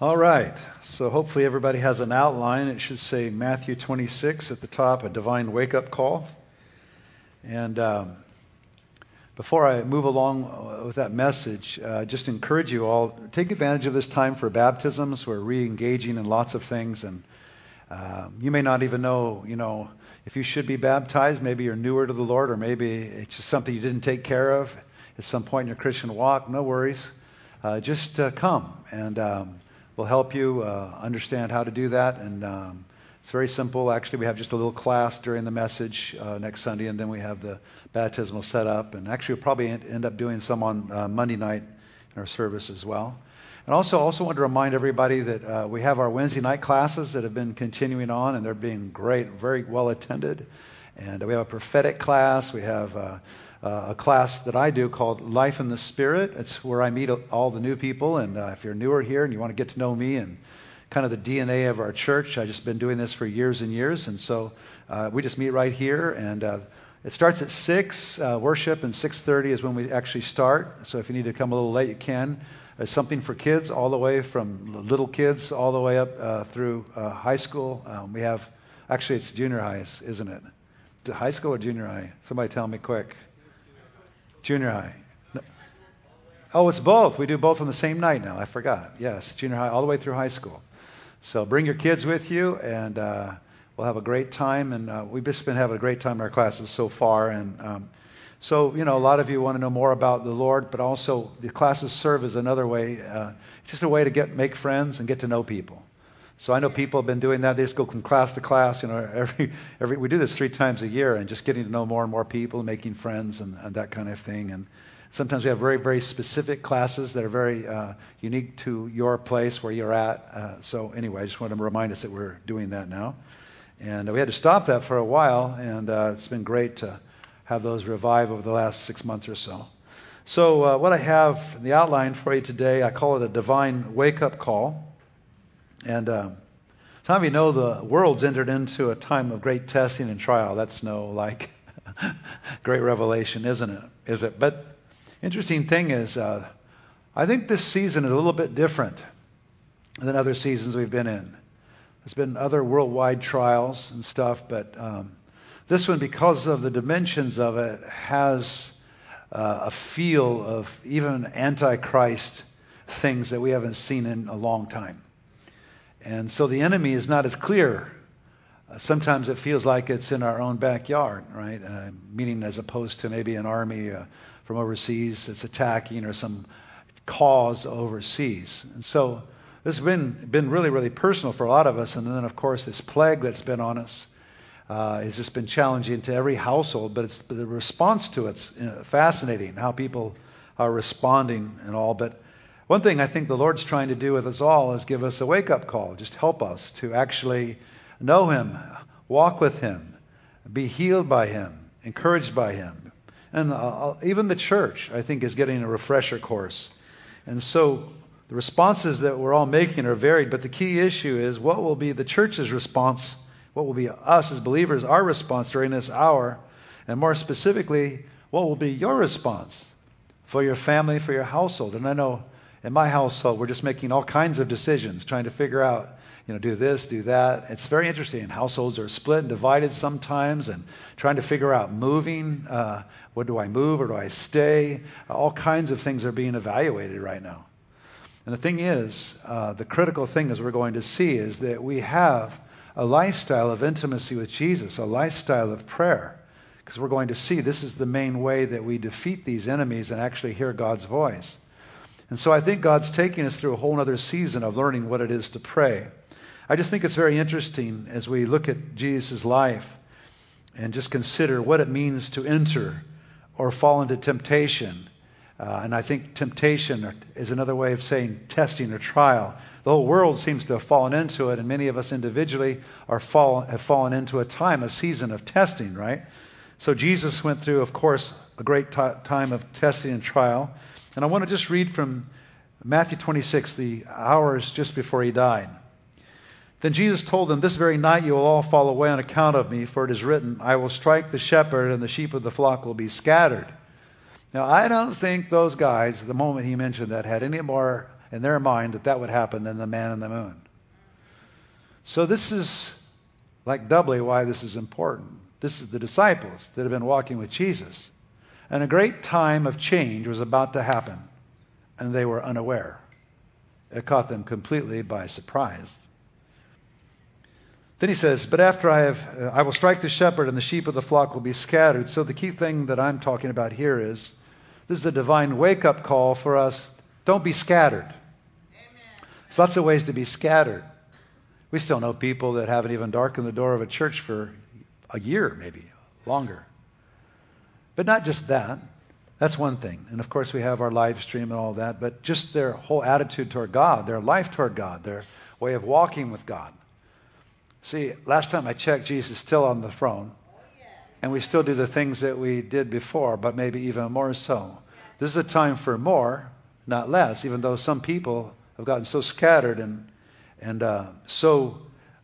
All right. So hopefully everybody has an outline. It should say Matthew 26 at the top, a divine wake up call. And um, before I move along with that message, uh, just encourage you all take advantage of this time for baptisms. We're re-engaging in lots of things, and uh, you may not even know, you know, if you should be baptized. Maybe you're newer to the Lord, or maybe it's just something you didn't take care of at some point in your Christian walk. No worries. Uh, just uh, come and. Um, will help you uh, understand how to do that. And um, it's very simple. Actually, we have just a little class during the message uh, next Sunday, and then we have the baptismal set up. And actually, we'll probably end up doing some on uh, Monday night in our service as well. And also, also want to remind everybody that uh, we have our Wednesday night classes that have been continuing on, and they're being great, very well attended. And we have a prophetic class. We have uh, uh, a class that I do called Life in the Spirit. It's where I meet all the new people. And uh, if you're newer here and you want to get to know me and kind of the DNA of our church, I've just been doing this for years and years. And so uh, we just meet right here. And uh, it starts at 6. Uh, worship and 6.30 is when we actually start. So if you need to come a little late, you can. It's something for kids all the way from little kids all the way up uh, through high school. Um, we have, actually, it's junior high, isn't it? High school or junior high? Somebody tell me quick. Junior high. No. Oh, it's both. We do both on the same night now. I forgot. Yes, junior high all the way through high school. So bring your kids with you, and uh, we'll have a great time. And uh, we've just been having a great time in our classes so far. And um, so, you know, a lot of you want to know more about the Lord, but also the classes serve as another way, uh, just a way to get make friends and get to know people. So I know people have been doing that. They just go from class to class. You know, every every we do this three times a year, and just getting to know more and more people, making friends, and, and that kind of thing. And sometimes we have very very specific classes that are very uh, unique to your place where you're at. Uh, so anyway, I just wanted to remind us that we're doing that now. And we had to stop that for a while, and uh, it's been great to have those revive over the last six months or so. So uh, what I have in the outline for you today, I call it a divine wake-up call. And um, some of you know the world's entered into a time of great testing and trial. That's no like great revelation, isn't it? Is it? But interesting thing is, uh, I think this season is a little bit different than other seasons we've been in. There's been other worldwide trials and stuff, but um, this one, because of the dimensions of it, has uh, a feel of even antichrist things that we haven't seen in a long time. And so the enemy is not as clear. Uh, sometimes it feels like it's in our own backyard, right? Uh, meaning as opposed to maybe an army uh, from overseas that's attacking or some cause overseas. And so this has been, been really, really personal for a lot of us. And then, of course, this plague that's been on us uh, has just been challenging to every household. But it's the response to it's uh, fascinating how people are responding and all. But one thing I think the Lord's trying to do with us all is give us a wake up call, just help us to actually know Him, walk with Him, be healed by Him, encouraged by Him. And uh, even the church, I think, is getting a refresher course. And so the responses that we're all making are varied, but the key issue is what will be the church's response? What will be us as believers, our response during this hour? And more specifically, what will be your response for your family, for your household? And I know in my household, we're just making all kinds of decisions, trying to figure out, you know, do this, do that. It's very interesting. Households are split and divided sometimes, and trying to figure out moving. Uh, what do I move or do I stay? All kinds of things are being evaluated right now. And the thing is, uh, the critical thing, as we're going to see, is that we have a lifestyle of intimacy with Jesus, a lifestyle of prayer. Because we're going to see this is the main way that we defeat these enemies and actually hear God's voice. And so I think God's taking us through a whole other season of learning what it is to pray. I just think it's very interesting as we look at Jesus' life and just consider what it means to enter or fall into temptation. Uh, and I think temptation is another way of saying testing or trial. The whole world seems to have fallen into it, and many of us individually are fall, have fallen into a time, a season of testing, right? So Jesus went through, of course, a great t- time of testing and trial. And I want to just read from Matthew 26, the hours just before he died. Then Jesus told them, This very night you will all fall away on account of me, for it is written, I will strike the shepherd, and the sheep of the flock will be scattered. Now, I don't think those guys, the moment he mentioned that, had any more in their mind that that would happen than the man in the moon. So this is like doubly why this is important. This is the disciples that have been walking with Jesus. And a great time of change was about to happen, and they were unaware. It caught them completely by surprise. Then he says, But after I have, uh, I will strike the shepherd, and the sheep of the flock will be scattered. So the key thing that I'm talking about here is this is a divine wake up call for us. Don't be scattered. Amen. There's lots of ways to be scattered. We still know people that haven't even darkened the door of a church for a year, maybe longer. But not just that. That's one thing. And of course, we have our live stream and all that, but just their whole attitude toward God, their life toward God, their way of walking with God. See, last time I checked, Jesus is still on the throne. And we still do the things that we did before, but maybe even more so. This is a time for more, not less, even though some people have gotten so scattered and, and uh, so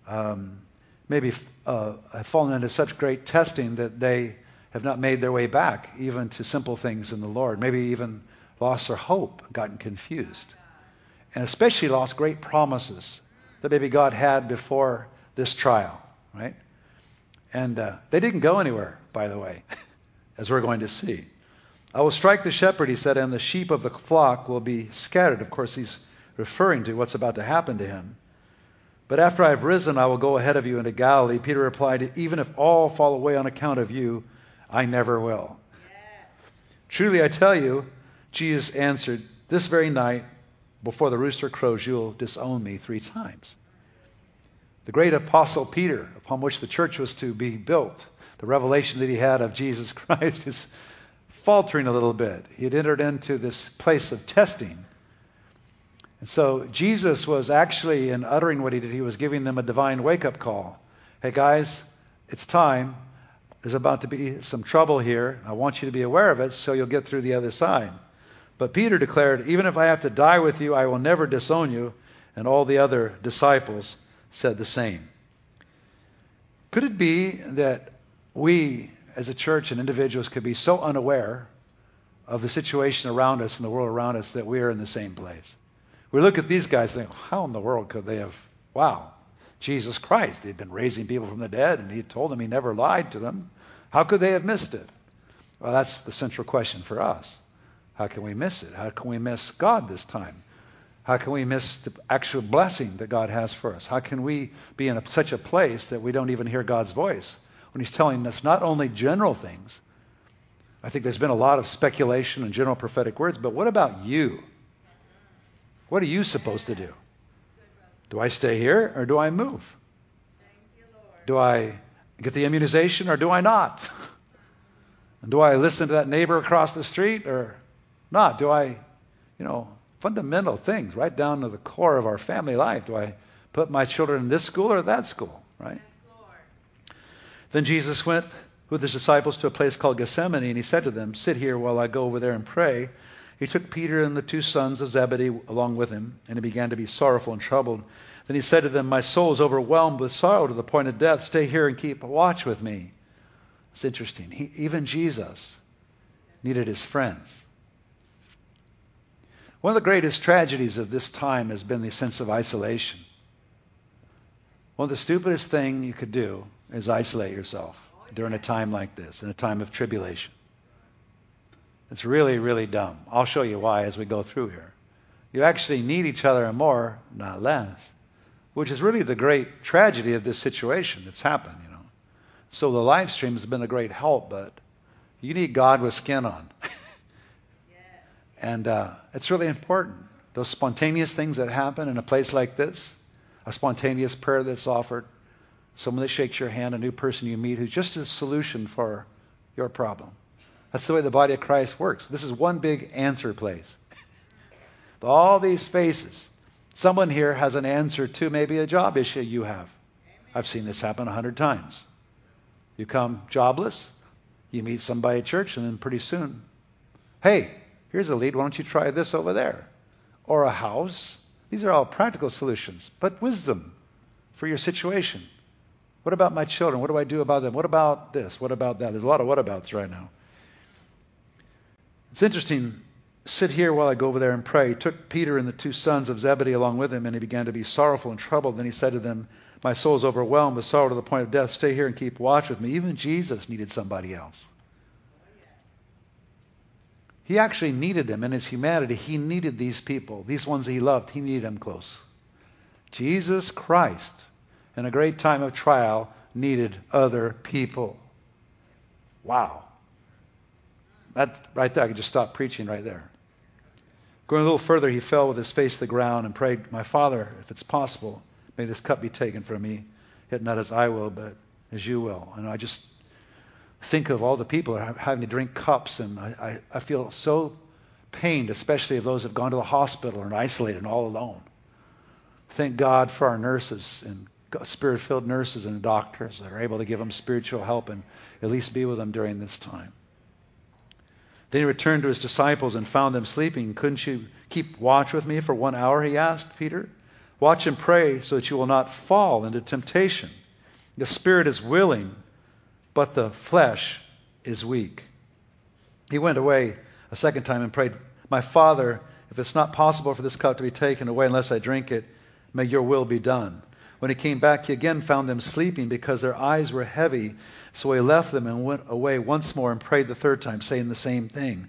um, maybe uh, have fallen into such great testing that they have not made their way back even to simple things in the Lord. Maybe even lost their hope, gotten confused. And especially lost great promises that maybe God had before this trial, right? And uh, they didn't go anywhere, by the way, as we're going to see. I will strike the shepherd, he said, and the sheep of the flock will be scattered. Of course, he's referring to what's about to happen to him. But after I have risen, I will go ahead of you into Galilee. Peter replied, Even if all fall away on account of you, I never will. Yeah. Truly, I tell you, Jesus answered, This very night, before the rooster crows, you'll disown me three times. The great apostle Peter, upon which the church was to be built, the revelation that he had of Jesus Christ is faltering a little bit. He had entered into this place of testing. And so Jesus was actually, in uttering what he did, he was giving them a divine wake up call. Hey, guys, it's time. There's about to be some trouble here. I want you to be aware of it so you'll get through the other side. But Peter declared, Even if I have to die with you, I will never disown you. And all the other disciples said the same. Could it be that we, as a church and individuals, could be so unaware of the situation around us and the world around us that we are in the same place? We look at these guys and think, how in the world could they have, wow, Jesus Christ, they'd been raising people from the dead, and he told them he never lied to them. How could they have missed it? Well, that's the central question for us. How can we miss it? How can we miss God this time? How can we miss the actual blessing that God has for us? How can we be in a, such a place that we don't even hear God's voice when He's telling us not only general things? I think there's been a lot of speculation and general prophetic words, but what about you? What are you supposed to do? Do I stay here or do I move? Do I get the immunization or do I not? and do I listen to that neighbor across the street or not? Do I, you know, fundamental things right down to the core of our family life. Do I put my children in this school or that school, right? Then Jesus went with his disciples to a place called Gethsemane, and he said to them, Sit here while I go over there and pray. He took Peter and the two sons of Zebedee along with him, and he began to be sorrowful and troubled. Then he said to them, My soul is overwhelmed with sorrow to the point of death. Stay here and keep watch with me. It's interesting. He, even Jesus needed his friends. One of the greatest tragedies of this time has been the sense of isolation. One of the stupidest things you could do is isolate yourself during a time like this, in a time of tribulation. It's really, really dumb. I'll show you why as we go through here. You actually need each other more, not less, which is really the great tragedy of this situation that's happened, you know. So the live stream has been a great help, but you need God with skin on. And uh, it's really important. Those spontaneous things that happen in a place like this, a spontaneous prayer that's offered, someone that shakes your hand, a new person you meet who's just a solution for your problem. That's the way the body of Christ works. This is one big answer place. All these spaces. Someone here has an answer to maybe a job issue you have. I've seen this happen a hundred times. You come jobless, you meet somebody at church, and then pretty soon, hey, Here's a lead. Why don't you try this over there? Or a house. These are all practical solutions, but wisdom for your situation. What about my children? What do I do about them? What about this? What about that? There's a lot of what abouts right now. It's interesting. sit here while I go over there and pray. He took Peter and the two sons of Zebedee along with him, and he began to be sorrowful and troubled. Then he said to them, My soul is overwhelmed with sorrow to the point of death. Stay here and keep watch with me. Even Jesus needed somebody else. He actually needed them in his humanity. He needed these people, these ones he loved. He needed them close. Jesus Christ, in a great time of trial, needed other people. Wow. That right there, I could just stop preaching right there. Going a little further, he fell with his face to the ground and prayed, My Father, if it's possible, may this cup be taken from me. Yet not as I will, but as you will. And I just think of all the people having to drink cups, and I, I, I feel so pained, especially of those who have gone to the hospital and isolated and all alone. Thank God for our nurses and spirit filled nurses and doctors that are able to give them spiritual help and at least be with them during this time. Then he returned to his disciples and found them sleeping. Couldn't you keep watch with me for one hour? He asked Peter. Watch and pray so that you will not fall into temptation. The spirit is willing, but the flesh is weak. He went away a second time and prayed, My Father, if it's not possible for this cup to be taken away unless I drink it, may your will be done. When he came back, he again found them sleeping because their eyes were heavy. So he left them and went away once more and prayed the third time, saying the same thing.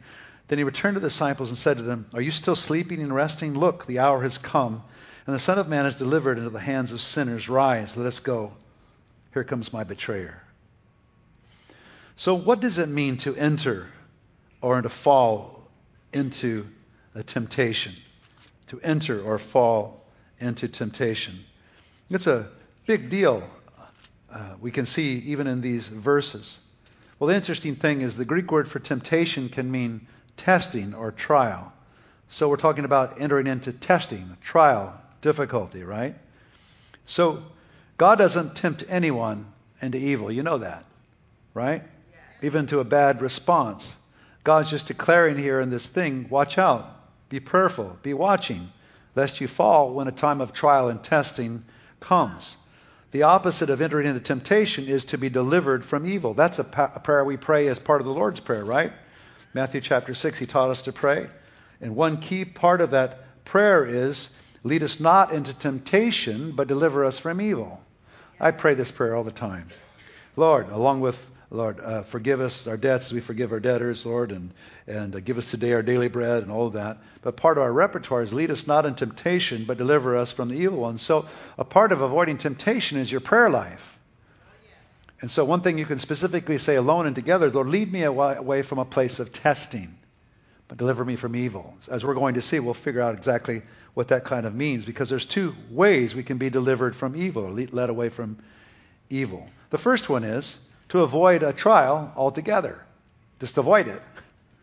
Then he returned to the disciples and said to them, Are you still sleeping and resting? Look, the hour has come, and the Son of Man is delivered into the hands of sinners. Rise, let us go. Here comes my betrayer. So, what does it mean to enter or to fall into a temptation? To enter or fall into temptation. It's a big deal. Uh, we can see even in these verses. Well, the interesting thing is the Greek word for temptation can mean testing or trial. So we're talking about entering into testing, trial, difficulty, right? So God doesn't tempt anyone into evil. You know that, right? Even to a bad response. God's just declaring here in this thing watch out, be prayerful, be watching, lest you fall when a time of trial and testing comes. The opposite of entering into temptation is to be delivered from evil. That's a, pa- a, prayer we pray as part of the Lord's Prayer, right? Matthew chapter 6, he taught us to pray. And one key part of that prayer is lead us not into temptation, but deliver us from evil. I pray this prayer all the time. Lord, along with Lord, uh, forgive us our debts as we forgive our debtors, Lord, and, and uh, give us today our daily bread and all of that. But part of our repertoire is lead us not in temptation, but deliver us from the evil one. So a part of avoiding temptation is your prayer life. And so one thing you can specifically say alone and together, is Lord, lead me away from a place of testing, but deliver me from evil. As we're going to see, we'll figure out exactly what that kind of means because there's two ways we can be delivered from evil, led away from evil. The first one is to avoid a trial altogether. Just avoid it.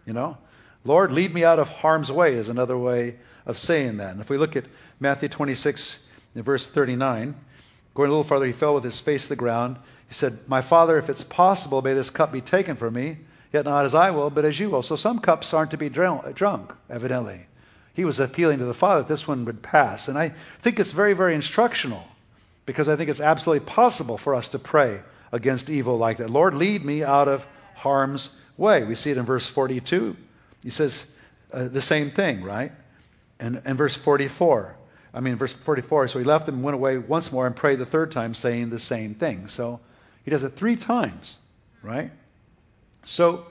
You know? Lord, lead me out of harm's way is another way of saying that. And if we look at Matthew 26, verse 39, going a little farther, he fell with his face to the ground. He said, My Father, if it's possible, may this cup be taken from me, yet not as I will, but as you will. So some cups aren't to be drunk, evidently. He was appealing to the Father that this one would pass. And I think it's very, very instructional because I think it's absolutely possible for us to pray against evil like that. Lord, lead me out of harm's way. We see it in verse 42. He says uh, the same thing, right? And, and verse 44. I mean, verse 44. So he left them and went away once more and prayed the third time, saying the same thing. So he does it three times, right? So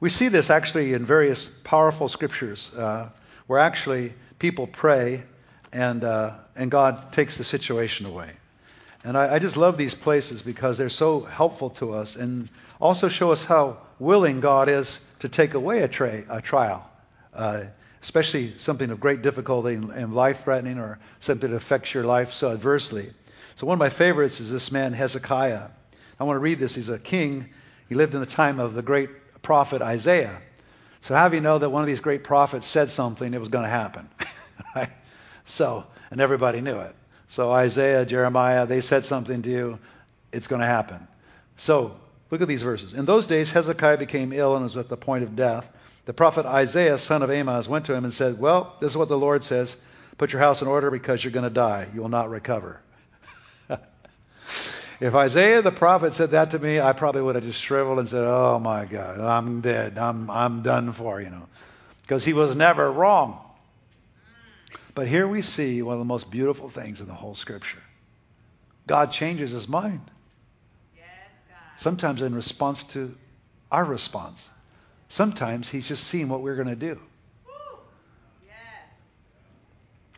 we see this actually in various powerful scriptures uh, where actually people pray and, uh, and God takes the situation away. And I, I, just love these places because they're so helpful to us and also show us how willing God is to take away a, tra- a trial, uh, especially something of great difficulty and, and life threatening or something that affects your life so adversely. So, one of my favorites is this man, Hezekiah. I want to read this. He's a king. He lived in the time of the great prophet Isaiah. So, how do you know that one of these great prophets said something, it was going to happen? right? So, and everybody knew it. So Isaiah, Jeremiah, they said something to you, it's going to happen. So look at these verses. In those days, Hezekiah became ill and was at the point of death. The prophet Isaiah, son of Amoz, went to him and said, Well, this is what the Lord says Put your house in order because you're going to die. You will not recover. if Isaiah the prophet said that to me, I probably would have just shriveled and said, Oh my God, I'm dead. I'm, I'm done for, you know. because he was never wrong. But here we see one of the most beautiful things in the whole scripture. God changes his mind. Sometimes in response to our response. Sometimes he's just seeing what we're going to do.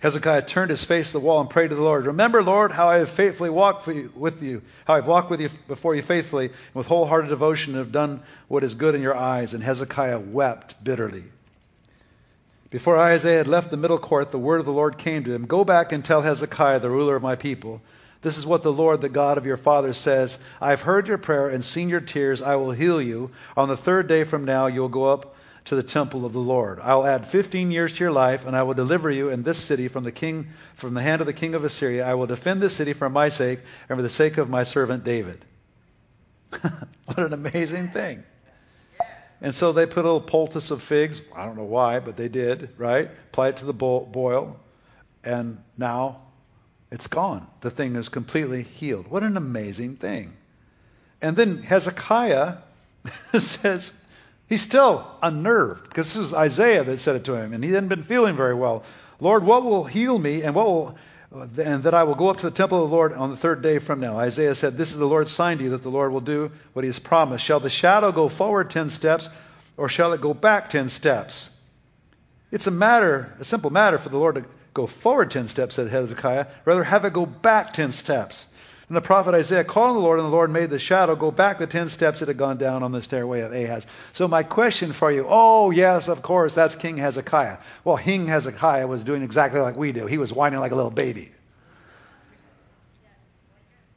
Hezekiah turned his face to the wall and prayed to the Lord. Remember, Lord, how I have faithfully walked you, with you, how I've walked with you before you faithfully, and with wholehearted devotion and have done what is good in your eyes. And Hezekiah wept bitterly. Before Isaiah had left the middle court, the word of the Lord came to him Go back and tell Hezekiah, the ruler of my people, this is what the Lord, the God of your fathers, says I've heard your prayer and seen your tears. I will heal you. On the third day from now, you'll go up to the temple of the Lord. I'll add 15 years to your life, and I will deliver you in this city from the king, from the hand of the king of Assyria. I will defend this city for my sake and for the sake of my servant David. what an amazing thing. And so they put a little poultice of figs. I don't know why, but they did, right? Apply it to the boil, and now it's gone. The thing is completely healed. What an amazing thing. And then Hezekiah says, He's still unnerved because this is Isaiah that said it to him, and he hadn't been feeling very well. Lord, what will heal me, and what will, and that I will go up to the temple of the Lord on the third day from now? Isaiah said, "This is the Lord's sign to you that the Lord will do what He has promised. Shall the shadow go forward ten steps, or shall it go back ten steps?" It's a matter, a simple matter for the Lord to go forward ten steps, said Hezekiah. Rather have it go back ten steps. And the prophet Isaiah called on the Lord, and the Lord made the shadow go back the ten steps it had gone down on the stairway of Ahaz. So my question for you, oh yes, of course, that's King Hezekiah. Well, King Hezekiah was doing exactly like we do. He was whining like a little baby.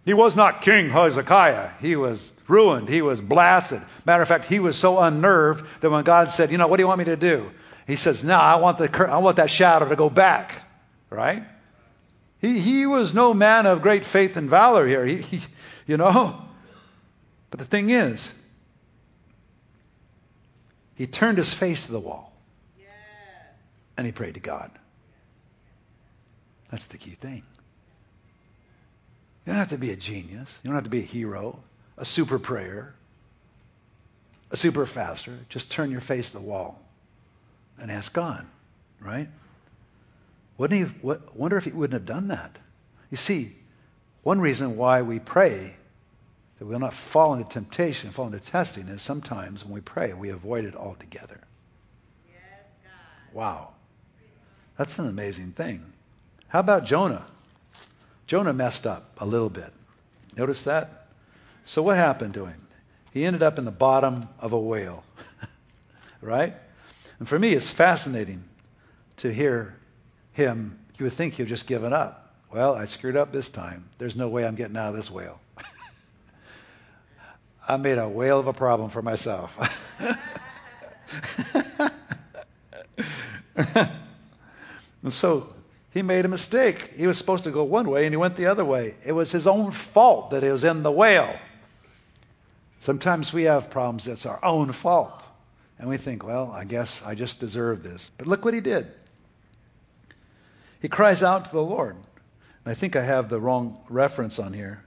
He was not King Hezekiah. He was ruined. He was blasted. Matter of fact, he was so unnerved that when God said, "You know, what do you want me to do?" He says, "No, I want the I want that shadow to go back." Right? He, he was no man of great faith and valor here. He, he, you know? But the thing is, he turned his face to the wall. Yes. And he prayed to God. That's the key thing. You don't have to be a genius. You don't have to be a hero, a super prayer, a super faster. Just turn your face to the wall and ask God, right? Wouldn't he, what, wonder if he wouldn't have done that. You see, one reason why we pray that we'll not fall into temptation, fall into testing, is sometimes when we pray, we avoid it altogether. Yes, wow. That's an amazing thing. How about Jonah? Jonah messed up a little bit. Notice that? So what happened to him? He ended up in the bottom of a whale. right? And for me, it's fascinating to hear him, you would think he'd just given up. Well, I screwed up this time. There's no way I'm getting out of this whale. I made a whale of a problem for myself. and so he made a mistake. He was supposed to go one way and he went the other way. It was his own fault that he was in the whale. Sometimes we have problems that's our own fault. And we think, well, I guess I just deserve this. But look what he did. He cries out to the Lord. And I think I have the wrong reference on here.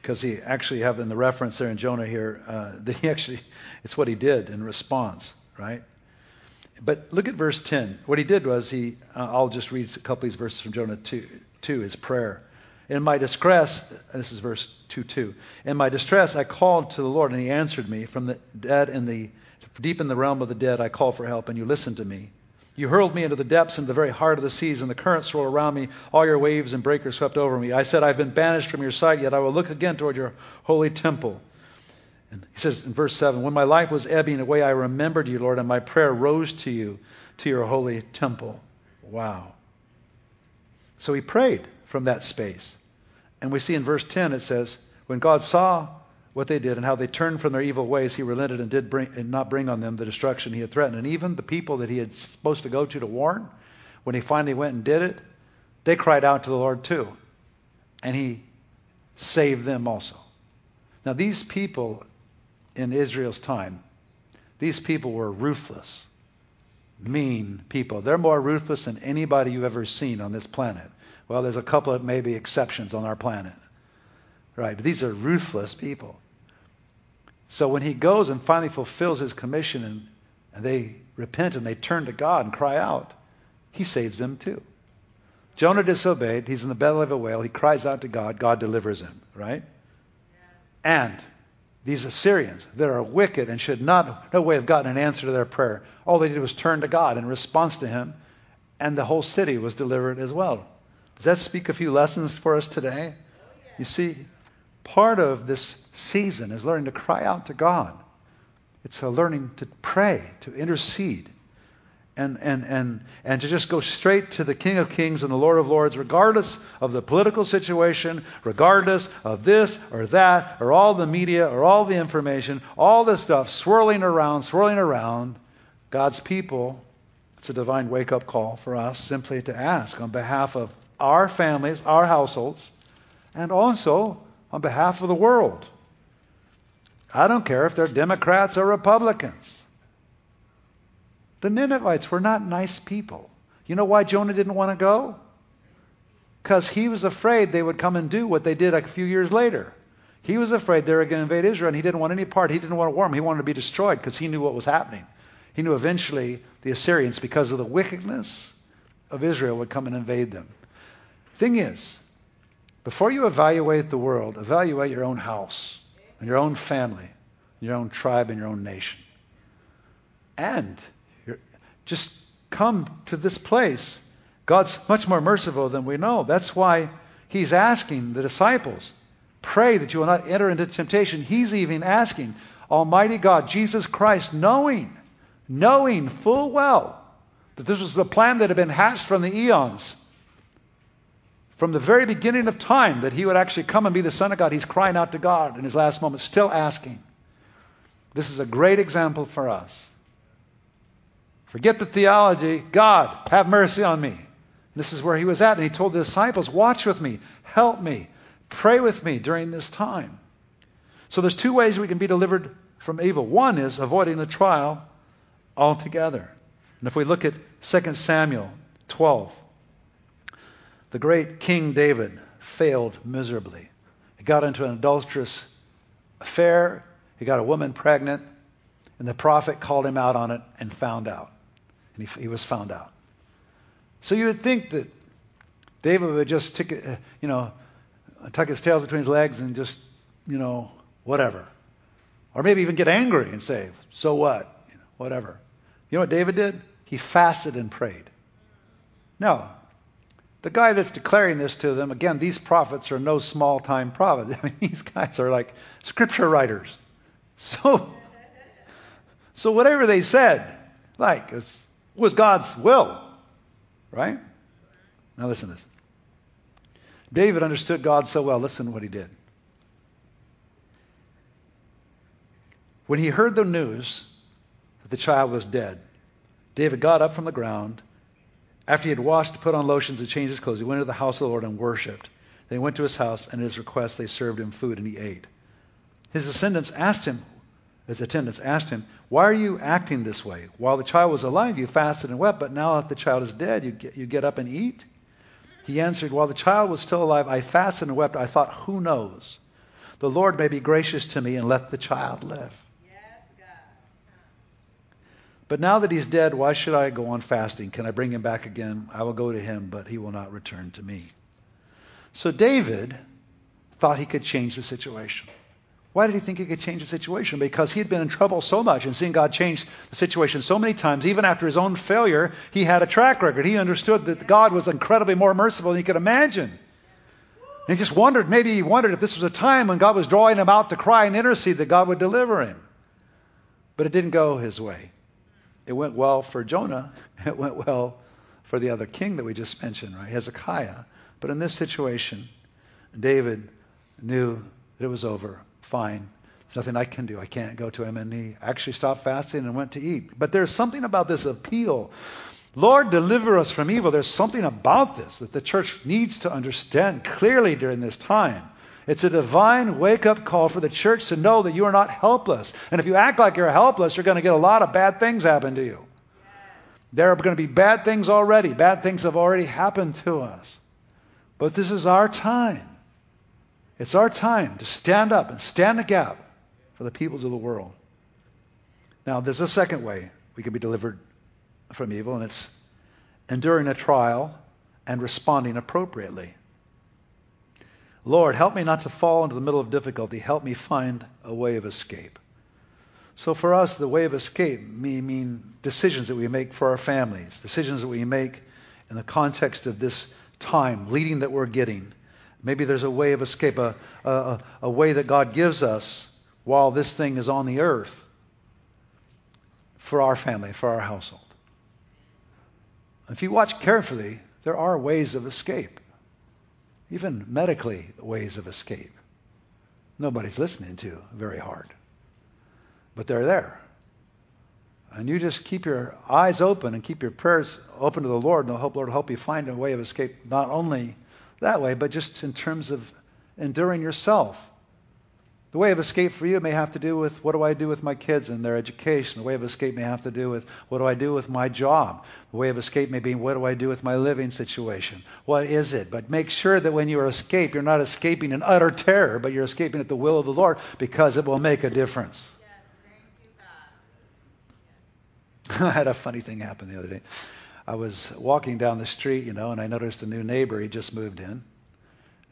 Because uh, he actually have in the reference there in Jonah here uh, that he actually, it's what he did in response, right? But look at verse 10. What he did was he, uh, I'll just read a couple of these verses from Jonah 2, 2 his prayer. In my distress, this is verse 2 2. In my distress, I called to the Lord, and he answered me. From the dead in the deep in the realm of the dead, I called for help, and you listened to me. You hurled me into the depths, into the very heart of the seas, and the currents rolled around me. All your waves and breakers swept over me. I said, I've been banished from your sight, yet I will look again toward your holy temple. And he says in verse 7 When my life was ebbing away, I remembered you, Lord, and my prayer rose to you, to your holy temple. Wow. So he prayed from that space. And we see in verse 10 it says, When God saw what they did and how they turned from their evil ways, he relented and did bring, and not bring on them the destruction he had threatened. And even the people that he had supposed to go to to warn, when he finally went and did it, they cried out to the Lord too. And he saved them also. Now, these people in Israel's time, these people were ruthless, mean people. They're more ruthless than anybody you've ever seen on this planet. Well, there's a couple of maybe exceptions on our planet. Right? But these are ruthless people. So when he goes and finally fulfills his commission and, and they repent and they turn to God and cry out, he saves them too. Jonah disobeyed. He's in the belly of a whale. He cries out to God. God delivers him, right? And these Assyrians that are wicked and should not, no way have gotten an answer to their prayer. All they did was turn to God in response to him, and the whole city was delivered as well. Does that speak a few lessons for us today? You see, part of this season is learning to cry out to God. It's a learning to pray, to intercede, and, and, and, and to just go straight to the King of Kings and the Lord of Lords, regardless of the political situation, regardless of this or that, or all the media, or all the information, all the stuff swirling around, swirling around. God's people, it's a divine wake up call for us simply to ask on behalf of our families, our households, and also on behalf of the world. I don't care if they're Democrats or Republicans. The Ninevites were not nice people. You know why Jonah didn't want to go? Because he was afraid they would come and do what they did a few years later. He was afraid they were going to invade Israel, and he didn't want any part. He didn't want to warm. He wanted to be destroyed because he knew what was happening. He knew eventually the Assyrians, because of the wickedness of Israel, would come and invade them. Thing is, before you evaluate the world, evaluate your own house and your own family, your own tribe, and your own nation. And just come to this place. God's much more merciful than we know. That's why he's asking the disciples, pray that you will not enter into temptation. He's even asking Almighty God, Jesus Christ, knowing, knowing full well that this was the plan that had been hatched from the eons. From the very beginning of time, that he would actually come and be the Son of God, he's crying out to God in his last moments, still asking. This is a great example for us. Forget the theology. God, have mercy on me. This is where he was at. And he told the disciples, Watch with me, help me, pray with me during this time. So there's two ways we can be delivered from evil. One is avoiding the trial altogether. And if we look at 2 Samuel 12, the great King David failed miserably. He got into an adulterous affair, he got a woman pregnant, and the prophet called him out on it and found out and he, he was found out. So you would think that David would just tick, uh, you know, tuck his tail between his legs and just, you know, whatever. Or maybe even get angry and say, so what? You know, whatever. You know what David did? He fasted and prayed. Now, the guy that's declaring this to them, again, these prophets are no small time prophets. I mean, these guys are like scripture writers. So, so whatever they said, like, was God's will. Right? Now listen to this. David understood God so well. Listen to what he did. When he heard the news that the child was dead, David got up from the ground. After he had washed, put on lotions, and changed his clothes, he went to the house of the Lord and worshipped. Then he went to his house, and at his request they served him food, and he ate. His descendants asked him, his attendants asked him, Why are you acting this way? While the child was alive, you fasted and wept, but now that the child is dead, you get, you get up and eat? He answered, While the child was still alive, I fasted and wept. I thought, Who knows? The Lord may be gracious to me and let the child live. But now that he's dead, why should I go on fasting? Can I bring him back again? I will go to him, but he will not return to me. So David thought he could change the situation. Why did he think he could change the situation? Because he had been in trouble so much and seen God change the situation so many times. Even after his own failure, he had a track record. He understood that God was incredibly more merciful than he could imagine. And he just wondered, maybe he wondered if this was a time when God was drawing him out to cry and intercede that God would deliver him. But it didn't go his way. It went well for Jonah. It went well for the other king that we just mentioned, right? Hezekiah. But in this situation, David knew that it was over fine. There's nothing I can do. I can't go to him. And he actually stopped fasting and went to eat. But there's something about this appeal. Lord, deliver us from evil. There's something about this that the church needs to understand clearly during this time. It's a divine wake up call for the church to know that you are not helpless. And if you act like you're helpless, you're going to get a lot of bad things happen to you. There are going to be bad things already. Bad things have already happened to us. But this is our time. It's our time to stand up and stand the gap for the peoples of the world. Now, there's a second way we can be delivered from evil, and it's enduring a trial and responding appropriately. Lord, help me not to fall into the middle of difficulty. Help me find a way of escape. So for us, the way of escape may mean decisions that we make for our families, decisions that we make in the context of this time, leading that we're getting. Maybe there's a way of escape, a, a, a way that God gives us while this thing is on the earth for our family, for our household. If you watch carefully, there are ways of escape, even medically, ways of escape. Nobody's listening to very hard, but they're there. And you just keep your eyes open and keep your prayers open to the Lord, and the hope Lord will help you find a way of escape, not only that way, but just in terms of enduring yourself the way of escape for you may have to do with what do I do with my kids and their education. The way of escape may have to do with what do I do with my job. The way of escape may be what do I do with my living situation. What is it? But make sure that when you escape, you're not escaping in utter terror, but you're escaping at the will of the Lord because it will make a difference. I had a funny thing happen the other day. I was walking down the street, you know, and I noticed a new neighbor. He just moved in.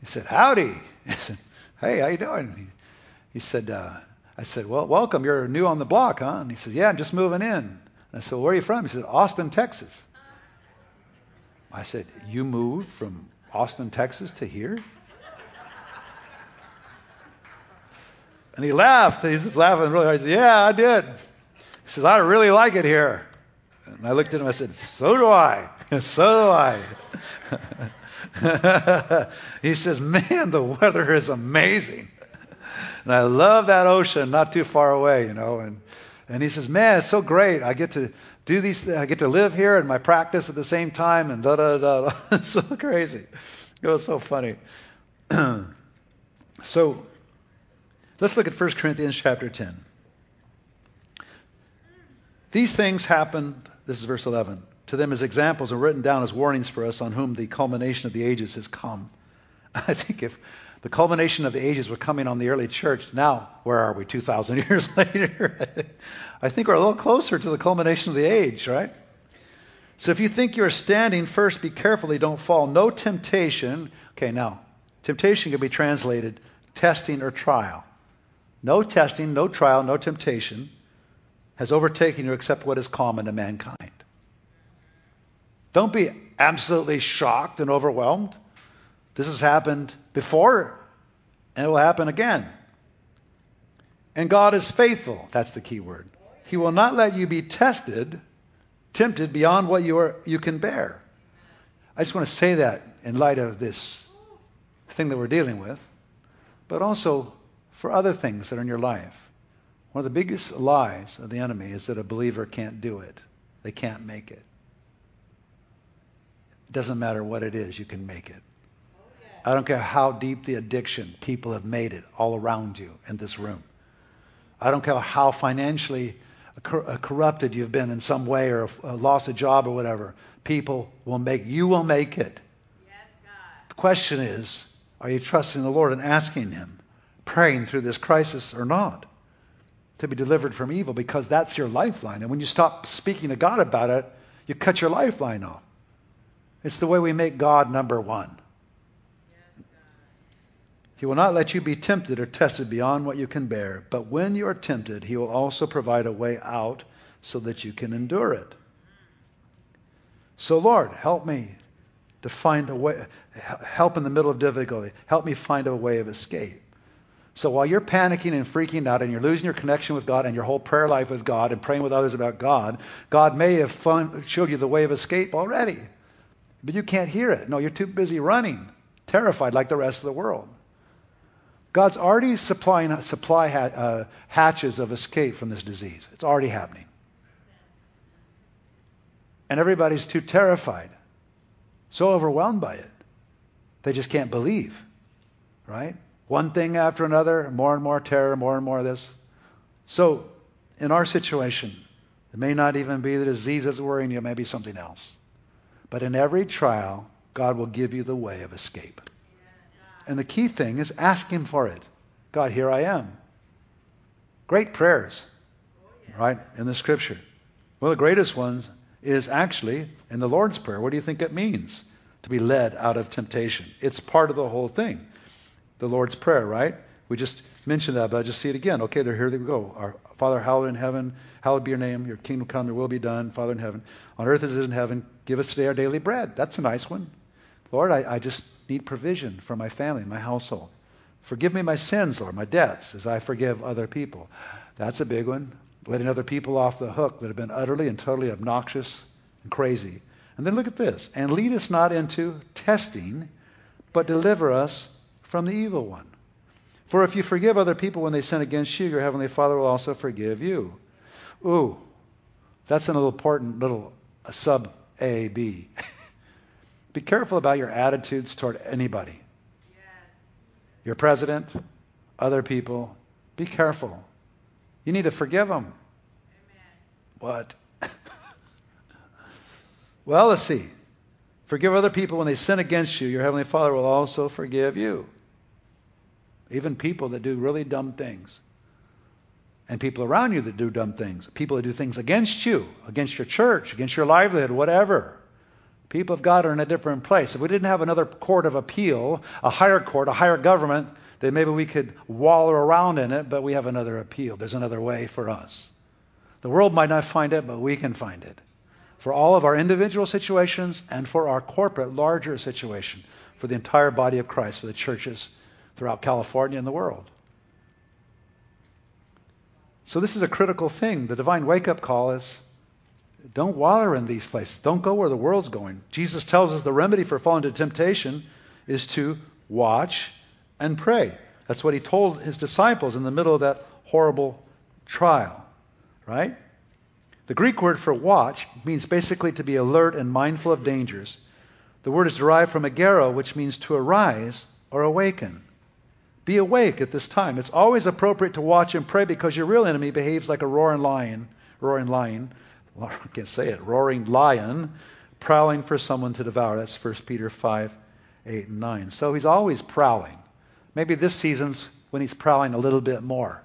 He said, "Howdy." I said, "Hey, how you doing?" He said, uh, I said, well, welcome. You're new on the block, huh? And he said, yeah, I'm just moving in. And I said, where are you from? He said, Austin, Texas. I said, you moved from Austin, Texas to here? And he laughed. He's just laughing really hard. He said, yeah, I did. He says, I really like it here. And I looked at him. I said, so do I. so do I. he says, man, the weather is amazing. And I love that ocean not too far away, you know. And, and he says, man, it's so great. I get to do these, I get to live here and my practice at the same time and da da da. It's so crazy. It was so funny. so let's look at 1 Corinthians chapter 10. These things happened, this is verse 11, to them as examples and written down as warnings for us on whom the culmination of the ages has come. I think if the culmination of the ages were coming on the early church. Now, where are we 2,000 years later? I think we're a little closer to the culmination of the age, right? So if you think you're standing, first be careful you don't fall. No temptation. Okay, now, temptation can be translated testing or trial. No testing, no trial, no temptation has overtaken you except what is common to mankind. Don't be absolutely shocked and overwhelmed. This has happened before, and it will happen again. And God is faithful. That's the key word. He will not let you be tested, tempted beyond what you, are, you can bear. I just want to say that in light of this thing that we're dealing with, but also for other things that are in your life. One of the biggest lies of the enemy is that a believer can't do it. They can't make it. It doesn't matter what it is, you can make it. I don't care how deep the addiction, people have made it all around you in this room. I don't care how financially uh, corrupted you've been in some way or lost a job or whatever. People will make, you will make it. Yes, the question is, are you trusting the Lord and asking Him, praying through this crisis or not? To be delivered from evil because that's your lifeline. And when you stop speaking to God about it, you cut your lifeline off. It's the way we make God number one. He will not let you be tempted or tested beyond what you can bear, but when you are tempted, He will also provide a way out so that you can endure it. So, Lord, help me to find a way, help in the middle of difficulty. Help me find a way of escape. So while you're panicking and freaking out and you're losing your connection with God and your whole prayer life with God and praying with others about God, God may have fun, showed you the way of escape already. But you can't hear it. No, you're too busy running, terrified like the rest of the world. God's already supplying supply uh, hatches of escape from this disease. It's already happening. And everybody's too terrified, so overwhelmed by it. They just can't believe, right? One thing after another, more and more terror, more and more of this. So, in our situation, it may not even be the disease that's worrying you, it may be something else. But in every trial, God will give you the way of escape. And the key thing is ask Him for it. God, here I am. Great prayers, right, in the scripture. One of the greatest ones is actually in the Lord's Prayer. What do you think it means to be led out of temptation? It's part of the whole thing. The Lord's Prayer, right? We just mentioned that, but I just see it again. Okay, there, here we go. Our Father, hallowed in heaven, hallowed be your name. Your kingdom come, your will be done. Father in heaven, on earth as it is in heaven. Give us today our daily bread. That's a nice one. Lord, I, I just need provision for my family, my household. Forgive me my sins, Lord, my debts, as I forgive other people. That's a big one. Letting other people off the hook that have been utterly and totally obnoxious and crazy. And then look at this. And lead us not into testing, but deliver us from the evil one. For if you forgive other people when they sin against you, your heavenly Father will also forgive you. Ooh, that's an important little sub A, B. Be careful about your attitudes toward anybody. Yes. Your president, other people. Be careful. You need to forgive them. Amen. What? well, let's see. Forgive other people when they sin against you. Your Heavenly Father will also forgive you. Even people that do really dumb things. And people around you that do dumb things. People that do things against you, against your church, against your livelihood, whatever. People of God are in a different place. If we didn't have another court of appeal, a higher court, a higher government, then maybe we could waller around in it, but we have another appeal. There's another way for us. The world might not find it, but we can find it. For all of our individual situations and for our corporate, larger situation, for the entire body of Christ, for the churches throughout California and the world. So, this is a critical thing. The divine wake up call is don't waller in these places. Don't go where the world's going. Jesus tells us the remedy for falling into temptation is to watch and pray. That's what he told his disciples in the middle of that horrible trial, right? The Greek word for watch means basically to be alert and mindful of dangers. The word is derived from agero, which means to arise or awaken. Be awake at this time. It's always appropriate to watch and pray because your real enemy behaves like a roaring lion, roaring lion, I can't say it, roaring lion, prowling for someone to devour. That's 1 Peter 5, 8, and 9. So he's always prowling. Maybe this season's when he's prowling a little bit more.